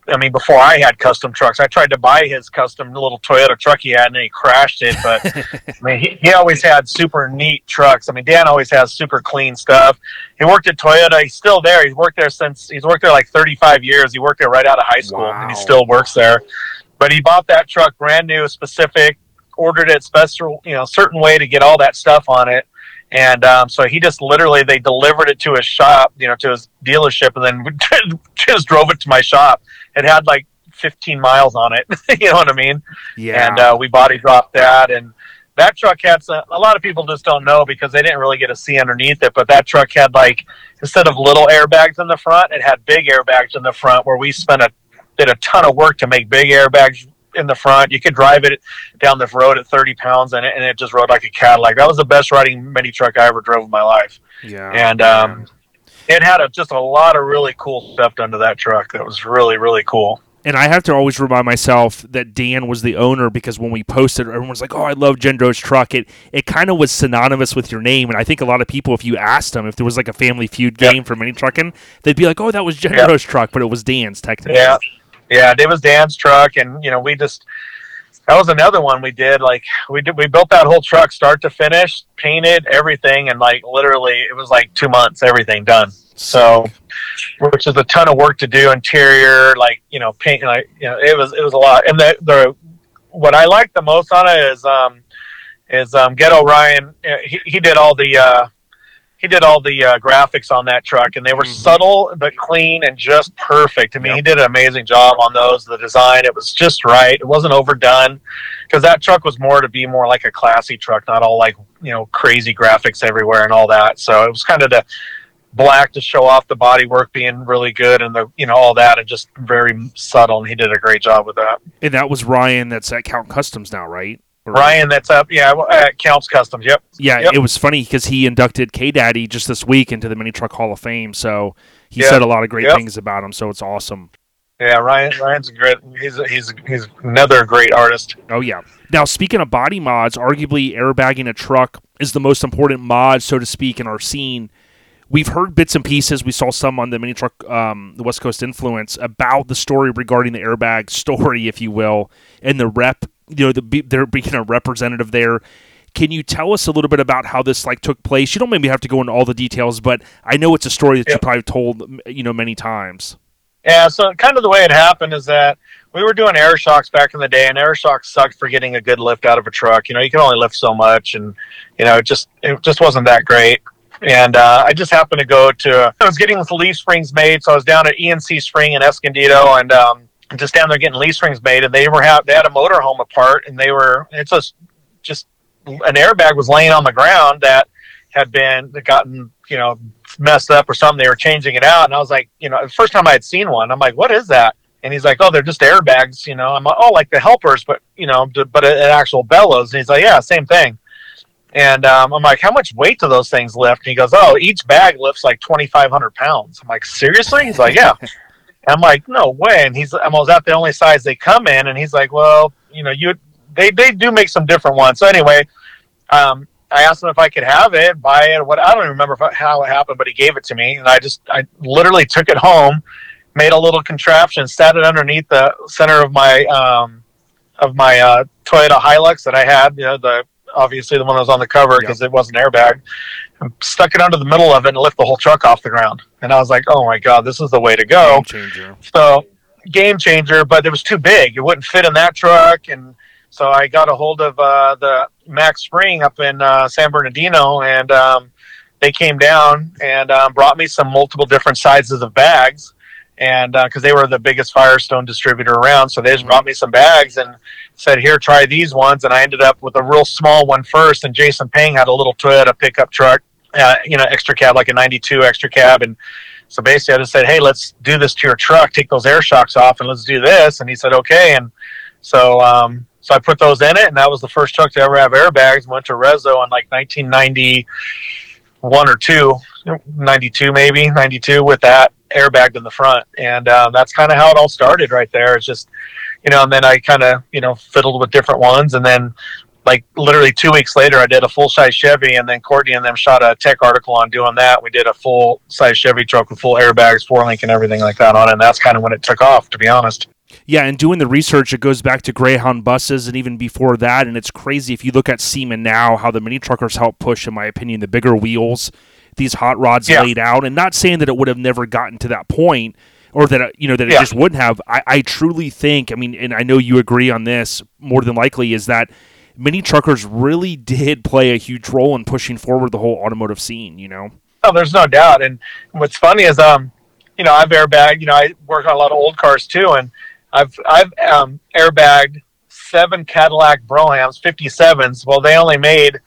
I mean, before I had custom trucks, I tried to buy his custom little Toyota truck he had, and then he crashed it. But I mean, he, he always had super neat trucks. I mean, Dan always has super clean stuff. He worked at Toyota. He's still there. He's worked there since he's worked there like 35 years. He worked there right out of high school, and he still works there. But he bought that truck brand new, specific, ordered it special, you know, certain way to get all that stuff on it. And um, so he just literally they delivered it to his shop, you know, to his dealership, and then just drove it to my shop. It had like 15 miles on it. you know what I mean? Yeah. and uh, we body dropped that and that truck had some, a lot of people just don't know because they didn't really get to see underneath it but that truck had like instead of little airbags in the front it had big airbags in the front where we spent a did a ton of work to make big airbags in the front you could drive it down the road at 30 pounds and it, and it just rode like a cadillac that was the best riding mini truck i ever drove in my life yeah. and um, it had a, just a lot of really cool stuff done to that truck that was really really cool and I have to always remind myself that Dan was the owner because when we posted, everyone was like, "Oh, I love Gendro's truck." It it kind of was synonymous with your name, and I think a lot of people, if you asked them if there was like a Family Feud Yep. game for mini trucking, they'd be like, "Oh, that was Gendro's truck," but it was Dan's technically. Yeah, yeah. It was Dan's truck, and you know, we just that was another one we did. Like we did, we built that whole truck start to finish, painted everything, and like literally, it was like two months, everything done. So, which is a ton of work to do, interior, like you know, paint, like you know, it was it was a lot. And the the what I like the most on it is um is um Ghetto Ryan. uh, He he did all the. uh he did all the uh, graphics on that truck, and they were Mhm. subtle but clean and just perfect. I mean, Yep. he did an amazing job on those. The design, it was just right. It wasn't overdone because that truck was more to be more like a classy truck, not all like you know crazy graphics everywhere and all that. So it was kind of the black to show off the body work being really good and the you know all that and just very subtle. And he did a great job with that. And that was Ryan. That's at Count Kustoms now, right? Ryan, that's up. Yeah, at Counts Kustoms. Yep. Yeah, Yep. it was funny because he inducted K Daddy just this week into the Mini Truck Hall of Fame. So he Yeah. said a lot of great Yep. things about him. So it's awesome. Yeah, Ryan. Ryan's a great. He's he's he's another great artist. Oh yeah. Now speaking of body mods, arguably airbagging a truck is the most important mod, so to speak, in our scene. We've heard bits and pieces. We saw some on the mini truck, um, the West Coast influence about the story regarding the airbag story, if you will, and the rep. You know, the there being a representative there. Can you tell us a little bit about how this like took place? You don't maybe have to go into all the details, but I know it's a story that you probably told you know many times. Yeah, so kind of the way it happened is that we were doing air shocks back in the day, and air shocks sucked for getting a good lift out of a truck. You know, you can only lift so much, and you know, it just it just wasn't that great. And uh, I just happened to go to I was getting the leaf springs made, so I was down at ENC Spring in Escondido, and um, just down there getting springs made, and they were have they had a motorhome apart, and they were it's just just an airbag was laying on the ground that had been gotten you know messed up or something. They were changing it out, and I was like, you know, the first time I had seen one, I'm like, what is that? And he's like, oh, they're just airbags, you know. I'm like, oh, like the helpers, but you know, but an actual bellows. And he's like, yeah, same thing. And um, I'm like, how much weight do those things lift? And he goes, oh, each bag lifts like 2,500 pounds. I'm like, seriously? He's like, yeah. I'm like, no way. And he's, I'm was that the only size they come in? And he's like, well, you know, you they they do make some different ones. So anyway, um, I asked him if I could have it, buy it, what. I don't even remember I- how it happened, but he gave it to me, and I just I literally took it home, made a little contraption, sat it underneath the center of my um, of my uh, Toyota Hilux that I had, you know, the obviously the one that was on the cover because it wasn't airbag, stuck it under the middle of it and lift the whole truck off the ground. And I was like, oh my god, this is the way to go. Game changer. So game changer, but it was too big. It wouldn't fit in that truck, and so I got a hold of uh, the Max Spring up in uh, San Bernardino, and um, they came down and um, brought me some multiple different sizes of bags, and because they were the biggest Firestone distributor around, so they just brought me some bags and said, "Here, try these ones." And I ended up with a real small one first, and Jason Pang had a little Toyota pickup truck, uh, you know, extra cab like a '92 extra cab, and so basically, I just said, "Hey, let's do this to your truck. Take those air shocks off, and let's do this." And he said, "Okay." And so, um, so I put those in it, and that was the first truck to ever have airbags. Went to Rezo in like 1991 or two, 92 maybe 92 with that airbagged in the front, and um, that's kind of how it all started right there. It's just, you know, and then I kind of you know fiddled with different ones, and then like literally two weeks later, I did a full size Chevy, and then Courtney and them shot a tech article on doing that. We did a full size Chevy truck with full airbags, four link, and everything like that on it. And that's kind of when it took off, to be honest. Yeah, and doing the research, it goes back to Greyhound buses and even before that. And it's crazy if you look at SEMA now, how the mini truckers help push, in my opinion, the bigger wheels, these hot rods Yeah. laid out. And not saying that it would have never gotten to that point or that, uh, you know, that it Yeah. just wouldn't have. I, I truly think, I mean, and I know you agree on this more than likely, is that mini truckers really did play a huge role in pushing forward the whole automotive scene, you know? Oh, there's no doubt. And what's funny is, um, you know, I've airbagged. You know, I work on a lot of old cars too, and I've I've um, airbagged seven Cadillac Broughams, 57s. Well, they only made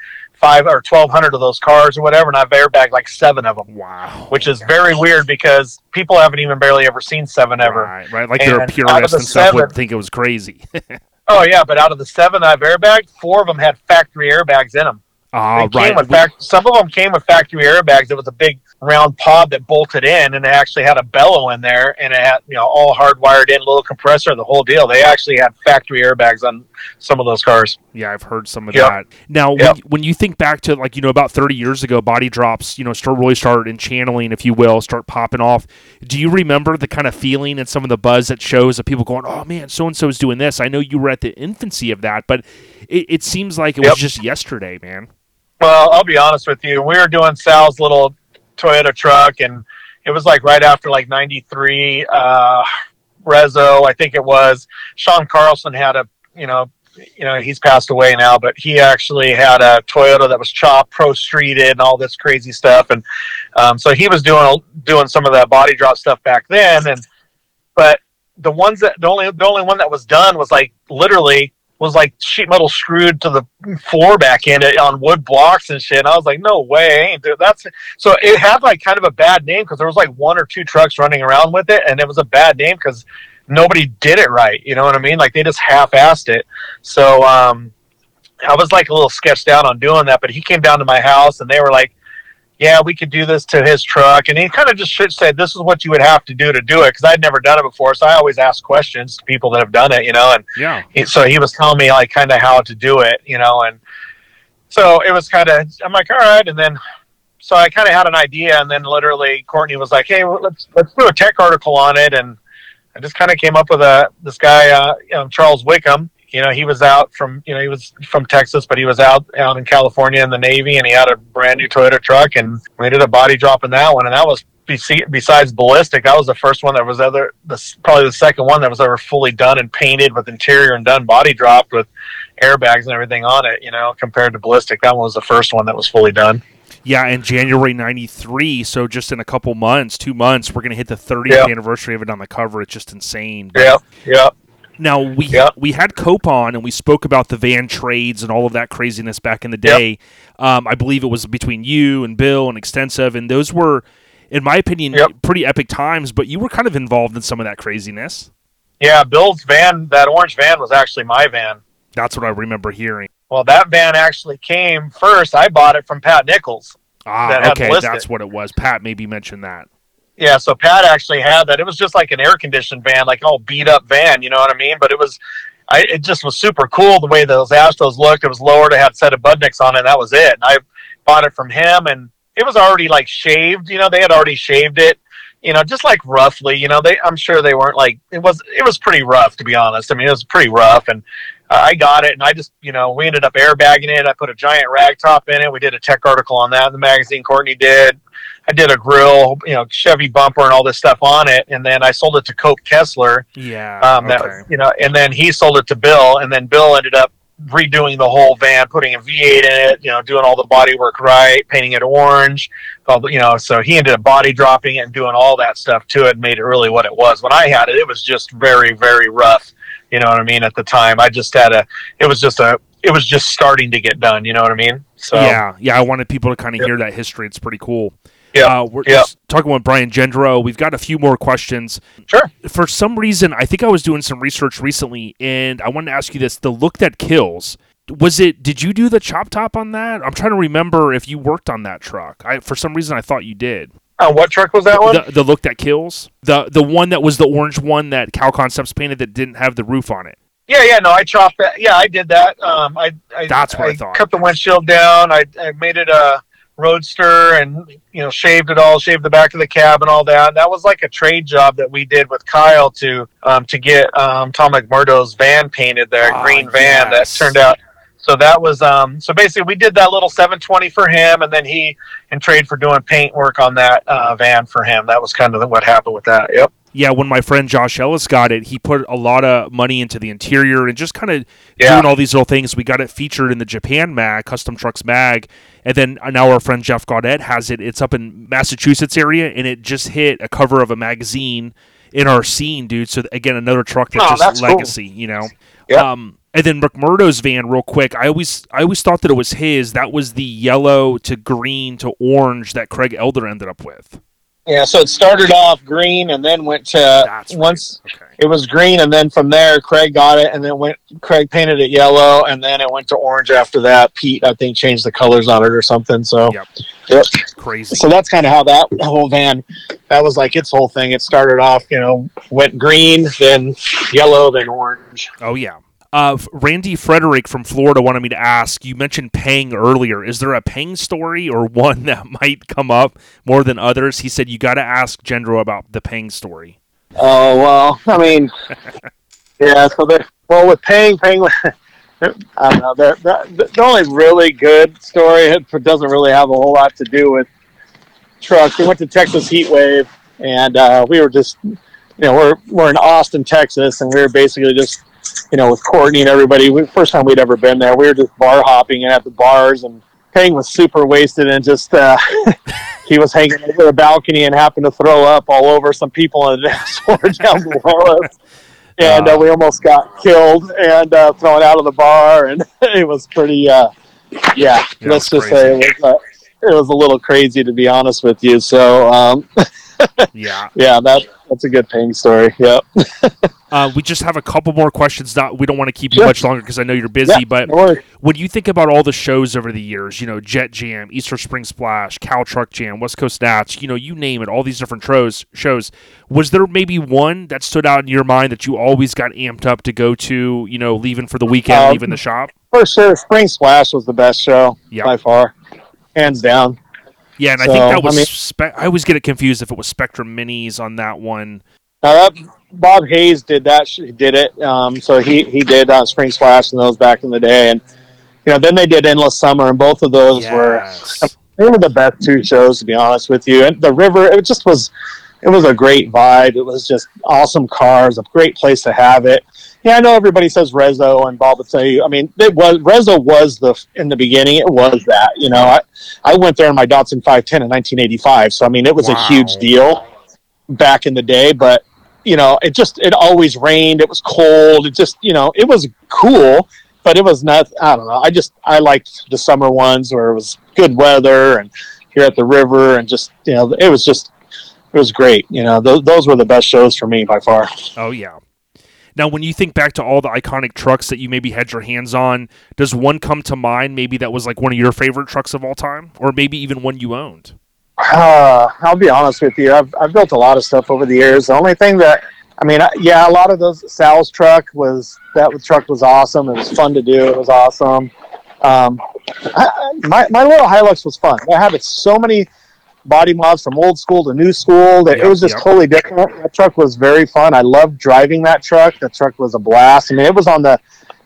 five or 1,200 of those cars or whatever, and I've airbagged like seven of them, Wow. which is very weird because people haven't even barely ever seen seven ever. Right, right. Like they're And of purists the and stuff would think it was crazy. Oh yeah, but out of the seven I've airbagged, four of them had factory airbags in them. Ah, right. with We- fac- some of them came with factory airbags. It was a big round pod that bolted in, and it actually had a bellow in there, and it had you know all hardwired in, little compressor, the whole deal. They actually had factory airbags on some of those cars. Yeah, I've heard some of Yep. that. Now, when, when you think back to like you know about thirty years ago, body drops, you know, start really started in channeling, if you will, start popping off. Do you remember the kind of feeling and some of the buzz that shows of people going, "Oh man, so and so is doing this"? I know you were at the infancy of that, but it, it seems like it Yep. was just yesterday, man. Well, I'll be honest with you. We were doing Sal's little Toyota truck, and it was like right after like '93 uh, Rezo, I think it was. Sean Carlson had a, you know, you know, he's passed away now, but he actually had a Toyota that was chopped, pro streeted, and all this crazy stuff. And um, so he was doing doing some of that body drop stuff back then. And but the ones that the only the only one that was done was like literally was like sheet metal screwed to the floor back in it on wood blocks and shit. And I was like, no way, do that's so it had like kind of a bad name because there was like one or two trucks running around with it, and it was a bad name because nobody did it right. You know what I mean? Like they just half-assed it. So um, I was like a little sketched out on doing that, but he came down to my house and they were like, "Yeah, we could do this to his truck," and he kind of just said, "This is what you would have to do to do it," because I'd never done it before. So I always ask questions to people that have done it, you know, and Yeah. he- so he was telling me like kind of how to do it, you know, and so it was kind of I'm like, all right, and then so I kind of had an idea, and then literally Courtney was like, hey, well, let's let's do a tech article on it, and I just kind of came up with a this guy, uh, you know, Charles Wickham. You know, he was out from you know he was from Texas, but he was out out in California in the Navy, and he had a brand new Toyota truck, and we did a body drop in that one, and that was besides ballistic, that was the first one that was ever the probably the second one that was ever fully done and painted with interior and done body dropped with airbags and everything on it. You know, compared to ballistic, that one was the first one that was fully done. Yeah, in January '93, so just in a couple months, two months, we're gonna hit the 30th Yep. anniversary of it on the cover. It's just insane. Yep, yep. Now we Yep. we had Cope on and we spoke about the van trades and all of that craziness back in the day. Um, I believe it was between you and Bill and Extensive, and those were, in my opinion, Yep. pretty epic times. But you were kind of involved in some of that craziness. Yeah, Bill's van, that orange van was actually my van. That's what I remember hearing. Well, that van actually came first. I bought it from Pat Nichols. Ah, okay, that's what it was. Pat maybe mentioned that. Yeah, so Pat actually had that. It was just like an air conditioned van, like all beat up van, you know what I mean? But it was, I it just was super cool the way those Astros looked. It was lowered, it had a set of Budniks on it, and that was it. And I bought it from him, and it was already like shaved. You know, they had already shaved it. You know, just like roughly. You know, they I'm sure they weren't like it was. It was pretty rough to be honest. I mean, it was pretty rough, and I got it, and I just, you know, we ended up airbagging it. I put a giant rag top in it. We did a tech article on that in the magazine. Courtney did. I did a grill, you know, Chevy bumper and all this stuff on it, and then I sold it to Cope Kessler. Yeah. Um, that okay. was, you know, and then he sold it to Bill, and then Bill ended up redoing the whole van, putting a V8 in it, you know, doing all the body work right, painting it orange, all the, you know, so he ended up body dropping it and doing all that stuff to it, and made it really what it was. When I had it, it was just very, very rough. You know what I mean? At the time, I just had a, it was just a, it was just starting to get done. You know what I mean? So yeah, yeah. I wanted people to kind of Yep. hear that history. It's pretty cool. Yeah, Uh, we're just talking with Brian Gendro. We've got a few more questions. Sure. For some reason, I think I was doing some research recently, and I wanted to ask you this: the look that kills. Was it? Did you do the chop top on that? I'm trying to remember if you worked on that truck. I, for some reason, I thought you did. Uh, what truck was that one? The, the look that kills. The the one that was the orange one that Cal Concepts painted that didn't have the roof on it. Yeah, yeah, no, I chopped that. Yeah, I did that. Um, I, I That's what I thought. Cut the windshield down. I, I made it a roadster, and you know, shaved it all, shaved the back of the cab and all that. That was like a trade job that we did with Kyle to um, to get um, Tom McMurdo's van painted, their Ah, green van yes. that turned out. So that was um, so basically we did that little 720 for him, and then he in trade for doing paint work on that uh, van for him. That was kind of what happened with that. Yep. Yeah, when my friend Josh Ellis got it, he put a lot of money into the interior and just kind of Yeah. doing all these little things. We got it featured in the Japan mag, Custom Trucks mag, and then now our friend Jeff Gaudette has it. It's up in Massachusetts area, and it just hit a cover of a magazine in our scene, dude. So again, another truck that's Oh, just that's cool. legacy, you know. Yep. Um, and then McMurdo's van, real quick. I always, I always thought that it was his. That was the yellow to green to orange that Craig Elder ended up with. Yeah, so it started off green and then went to That's right. once Okay. it was green and then from there Craig got it and then went Craig painted it yellow and then it went to orange after that. Pete I think changed the colors on it or something. So Yep. Yep. Crazy. so that's kind of how that whole van that was like its whole thing. It started off, you know, went green, then yellow, then orange. Oh yeah. Uh, Randy Frederick from Florida wanted me to ask. You mentioned Pang earlier. Is there a Pang story or one that might come up more than others? He said you got to ask Gendro about the Pang story. Oh well, I mean, yeah. So the well with Pang, Pang. I don't know. The, the, the only really good story it doesn't really have a whole lot to do with trucks. We went to Texas Heat Wave, and uh, we were just, you know, we're we're in Austin, Texas, and we were basically just, you know, with Courtney and everybody. We, first time we'd ever been there, we were just bar hopping and at the bars, and Pang was super wasted and just. Uh, he was hanging over the balcony and happened to throw up all over some people on the dance floor down below us. And uh, we almost got killed and uh, thrown out of the bar, and it was pretty. Uh, yeah, Yeah, let's just say it was. Uh, it was a little crazy to be honest with you. So um, Yeah. yeah, that that's a good Pang story. Yep. Uh, we just have a couple more questions. Not we don't want to keep you Sure. much longer because I know you're busy. Yeah, but no when you think about all the shows over the years, you know, Jet Jam, Easter Spring Splash, Cow Truck Jam, West Coast Nats, you know, you name it, all these different shows. Shows. Was there maybe one that stood out in your mind that you always got amped up to go to? You know, leaving for the weekend, Um, leaving the shop. For sure, Spring Splash was the best show Yep. by far, hands down. Yeah, and I think that I was. mean- spe- I always get it confused if it was Spectrum Minis on that one. Now that Bob Hayes did that, did it. Um, so he he did uh, Spring Splash and those back in the day, and you know then they did Endless Summer, and both of those were they were the best two shows to be honest with you. And the river, it just was, it was a great vibe. It was just awesome cars, a great place to have it. Yeah, I know everybody says Rezo, and Bob would tell you. I mean, it was Rezo was the in the beginning. It was that you know. I I went there in my Datsun 510 in 1985, so I mean it was a huge deal back in the day. But you know, it just it always rained. It was cold. It just you know, it was cool, but it was not. I don't know. I just I liked the summer ones where it was good weather and here at the river and just you know, it was just it was great. You know, those those were the best shows for me by far. Oh yeah. Now, when you think back to all the iconic trucks that you maybe had your hands on, does one come to mind? Maybe that was like one of your favorite trucks of all time, or maybe even one you owned. Uh, I'll be honest with you. I've, I've built a lot of stuff over the years. The only thing that, I mean, I- yeah, a lot of those, Sal's truck was, that truck was awesome. It was fun to do. It was awesome. Um, I, I- my, my little Hilux was fun. I had so many body mods from old school to new school that Yep, it was just yep. totally different. That truck was very fun. I loved driving that truck. That truck was a blast. I mean, it was on the,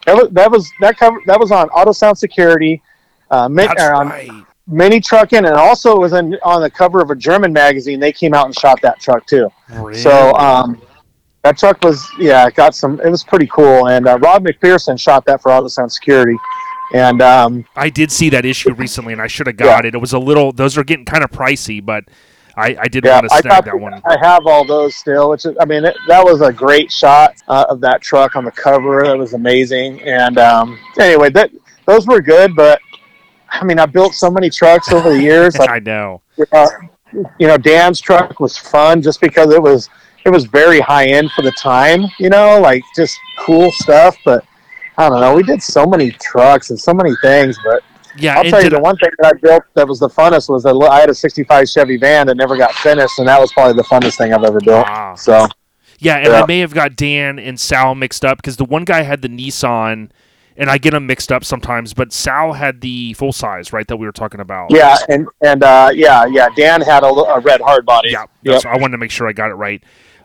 That was that was that cover that was on Auto Sound Security, uh, That's on right. Mini Truckin, and also it was in, on the cover of a German magazine. They came out and shot that truck too. Really? So um, that truck was yeah, it got some. It was pretty cool. And uh, Rob McPherson shot that for Auto Sound Security, and um, I did see that issue recently, and I should have got it. It was a little; those are getting kind of pricey, but I, I did yeah, want to snag that one. I have all those still. Which is, I mean, it, that was a great shot uh, of that truck on the cover. That was amazing. And um, anyway, that those were good. But I mean, I built so many trucks over the years. Like, I know. uh, you know, Dan's truck was fun just because it was it was very high end for the time. You know, like just cool stuff. But I don't know. We did so many trucks and so many things. But Yeah, I'll tell you, the one thing that I built that was the funnest was that I had a '65 Chevy van that never got finished, and that was probably the funnest thing I've ever built. Ah. So Yeah, and Yeah. I may have got Dan and Sal mixed up because the one guy had the Nissan, and I get them mixed up sometimes. But Sal had the full size, right? That we were talking about. yeah, and and uh, yeah, yeah. Dan had a red hard body. yeah. Yep. So I wanted to make sure I got it right.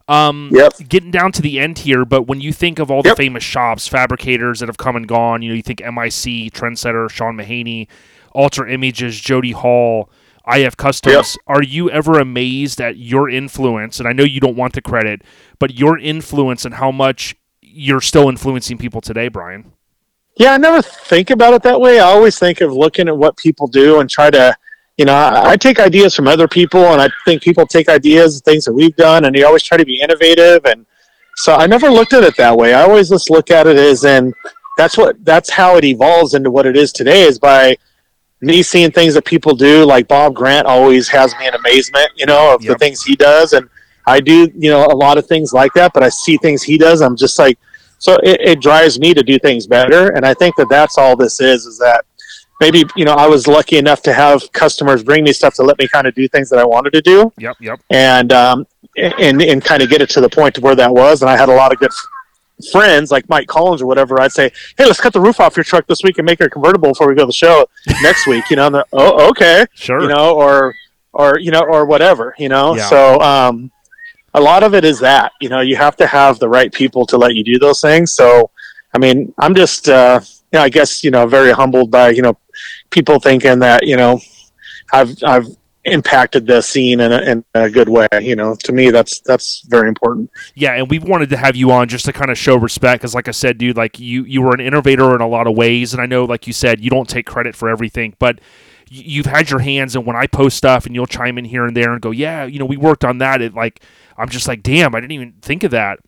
Um, Yep. Getting down to the end here, but when you think of all the Yep. famous shops, fabricators that have come and gone, you know, you think MIC, Trendsetter, Sean Mahaney, Alter Images, Jody Hall, IF Customs. Are you ever amazed at your influence? And I know you don't want the credit, but your influence and how much you're still influencing people today, Brian. Yeah, I never think about it that way. I always think of looking at what people do and try to, you know, I, I take ideas from other people, and I think people take ideas, of things that we've done, and they always try to be innovative. And so I never looked at it that way. I always just look at it as, and that's what that's how it evolves into what it is today is by me seeing things that people do. Like Bob Grant always has me in amazement, you know, of the things he does, and I do, you know, a lot of things like that. But I see things he does, I'm just like so it, it drives me to do things better and i think that that's all this is is that maybe you know i was lucky enough to have customers bring me stuff to let me kind of do things that i wanted to do Yep, yep. and um, and and kind of get it to the point to where that was and i had a lot of good friends like mike collins or whatever i'd say hey let's cut the roof off your truck this week and make it a convertible before we go to the show next week you know oh okay Sure. you know, or or you know, or whatever, you know. Yeah. So um, a lot of it is that you know you have to have the right people to let you do those things. So I mean, I'm just uh, you know, I guess you know, very humbled by you know people thinking that you know I've I've impacted the scene in a, in a good way. You know, to me, that's that's very important. Yeah, and we wanted to have you on just to kind of show respect, because like I said, dude, like you you were an innovator in a lot of ways, and I know, like you said, you don't take credit for everything, but you've had your hands, and when I post stuff, and you'll chime in here and there and go, yeah, you know, we worked on that. It like I'm just like, damn, I didn't even think of that.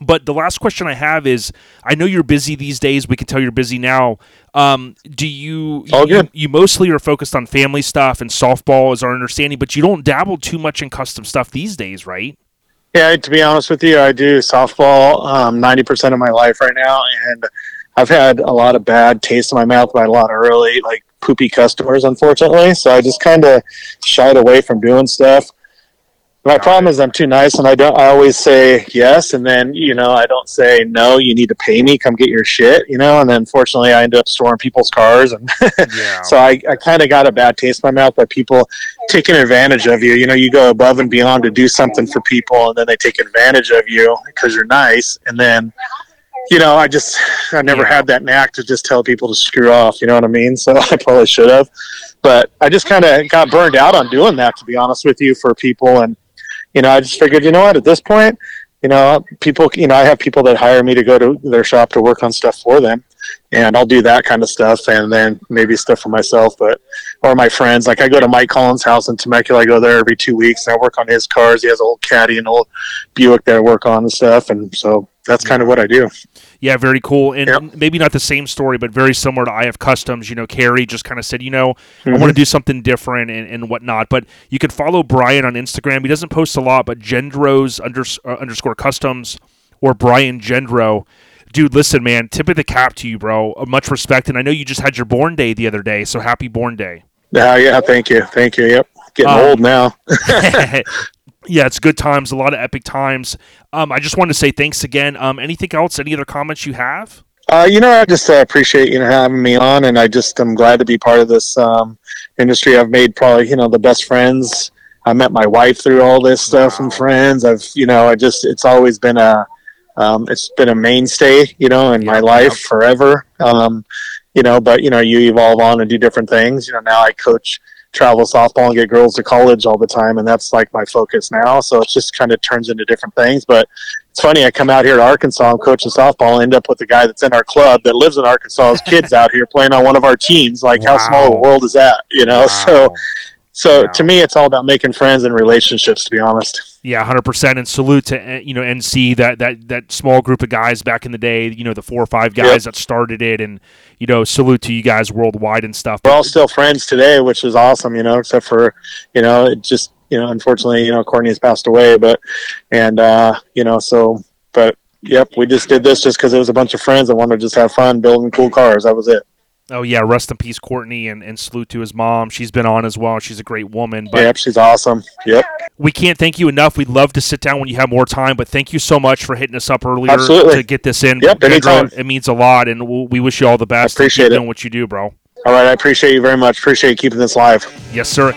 But the last question I have is, I know you're busy these days. We can tell you're busy now. Um, do you, All good. you mostly are focused on family stuff and softball, is our understanding, but you don't dabble too much in custom stuff these days, right? Yeah, to be honest with you, I do softball um, ninety percent of my life right now, and I've had a lot of bad taste in my mouth by a lot of early like poopy customers, unfortunately. So I just kind of shied away from doing stuff. My problem is I'm too nice, and I don't. I always say yes, and then you know I don't say no. You need to pay me. Come get your shit, you know. And then fortunately, I end up storing people's cars, and Yeah. so I, I kind of got a bad taste in my mouth by people taking advantage of you. You know, you go above and beyond to do something for people, and then they take advantage of you because you're nice. And then, you know, I just I never Yeah. had that knack to just tell people to screw off. You know what I mean? So I probably should have, but I just kind of got burned out on doing that. To be honest with you, for people, and you know, I just figured, you know what, at this point. You know, people. You know, I have people that hire me to go to their shop to work on stuff for them, and I'll do that kind of stuff, and then maybe stuff for myself. But or my friends. Like I go to Mike Collins' house in Temecula. I go there every two weeks, and I work on his cars. He has an old Caddy and old Buick that I work on and stuff, and so that's kind of what I do. Yeah, very cool. And Yep. maybe not the same story, but very similar to IF Customs. You know, Carrie just kind of said, you know, I Mm-hmm. want to do something different and, and whatnot. But you can follow Brian on Instagram. He doesn't post a lot, but Gendros unders- uh, underscore customs or Brian Gendro. Dude, listen, man, tip of the cap to you, bro. Uh, much respect. And I know you just had your born day the other day, so happy born day. Yeah, yeah. Thank you, thank you. Yep, getting Um, old now. yeah, it's good times, a lot of epic times. Um, I just wanted to say thanks again. Um, anything else? Any other comments you have? Uh, you know, I just uh, appreciate you know having me on, and I just am glad to be part of this um, industry. I've made probably you know the best friends. I met my wife through all this stuff and friends. I've you know I just it's always been a um, it's been a mainstay, you know, in Yeah, my life yeah. forever. Um, you know, but you know, you evolve on and do different things. You know, now I coach travel softball and get girls to college all the time, and that's like my focus now. So it just kind of turns into different things. But it's funny, I come out here to Arkansas and coaching softball, end up with a guy that's in our club that lives in Arkansas. His kids out here playing on one of our teams. Like, how small Wow. a world is that? You know. Wow. So Wow. to me, it's all about making friends and relationships. To be honest, Yeah, hundred percent. And salute to uh, you know NC that that that small group of guys back in the day. You know the four or five guys Yep. that started it, and you know salute to you guys worldwide and stuff. we're all still friends today, which is awesome. You know, except for you know, it just you know, unfortunately, you know, Courtney's passed away, but and uh, you know, so but yep, we just did this just because it was a bunch of friends that wanted to just have fun building cool cars. That was it. Oh yeah, rest in peace, Courtney, and, and salute to his mom. She's been on as well. She's a great woman. But yep, she's awesome. Yep, we can't thank you enough. We'd love to sit down when you have more time. But thank you so much for hitting us up earlier Absolutely. to get this in. Yep, Pedro, anytime. It means a lot, and we'll, we wish you all the best. I appreciate it. doing what you do, bro. all right, I appreciate you very much. Appreciate you keeping this live. Yes, sir.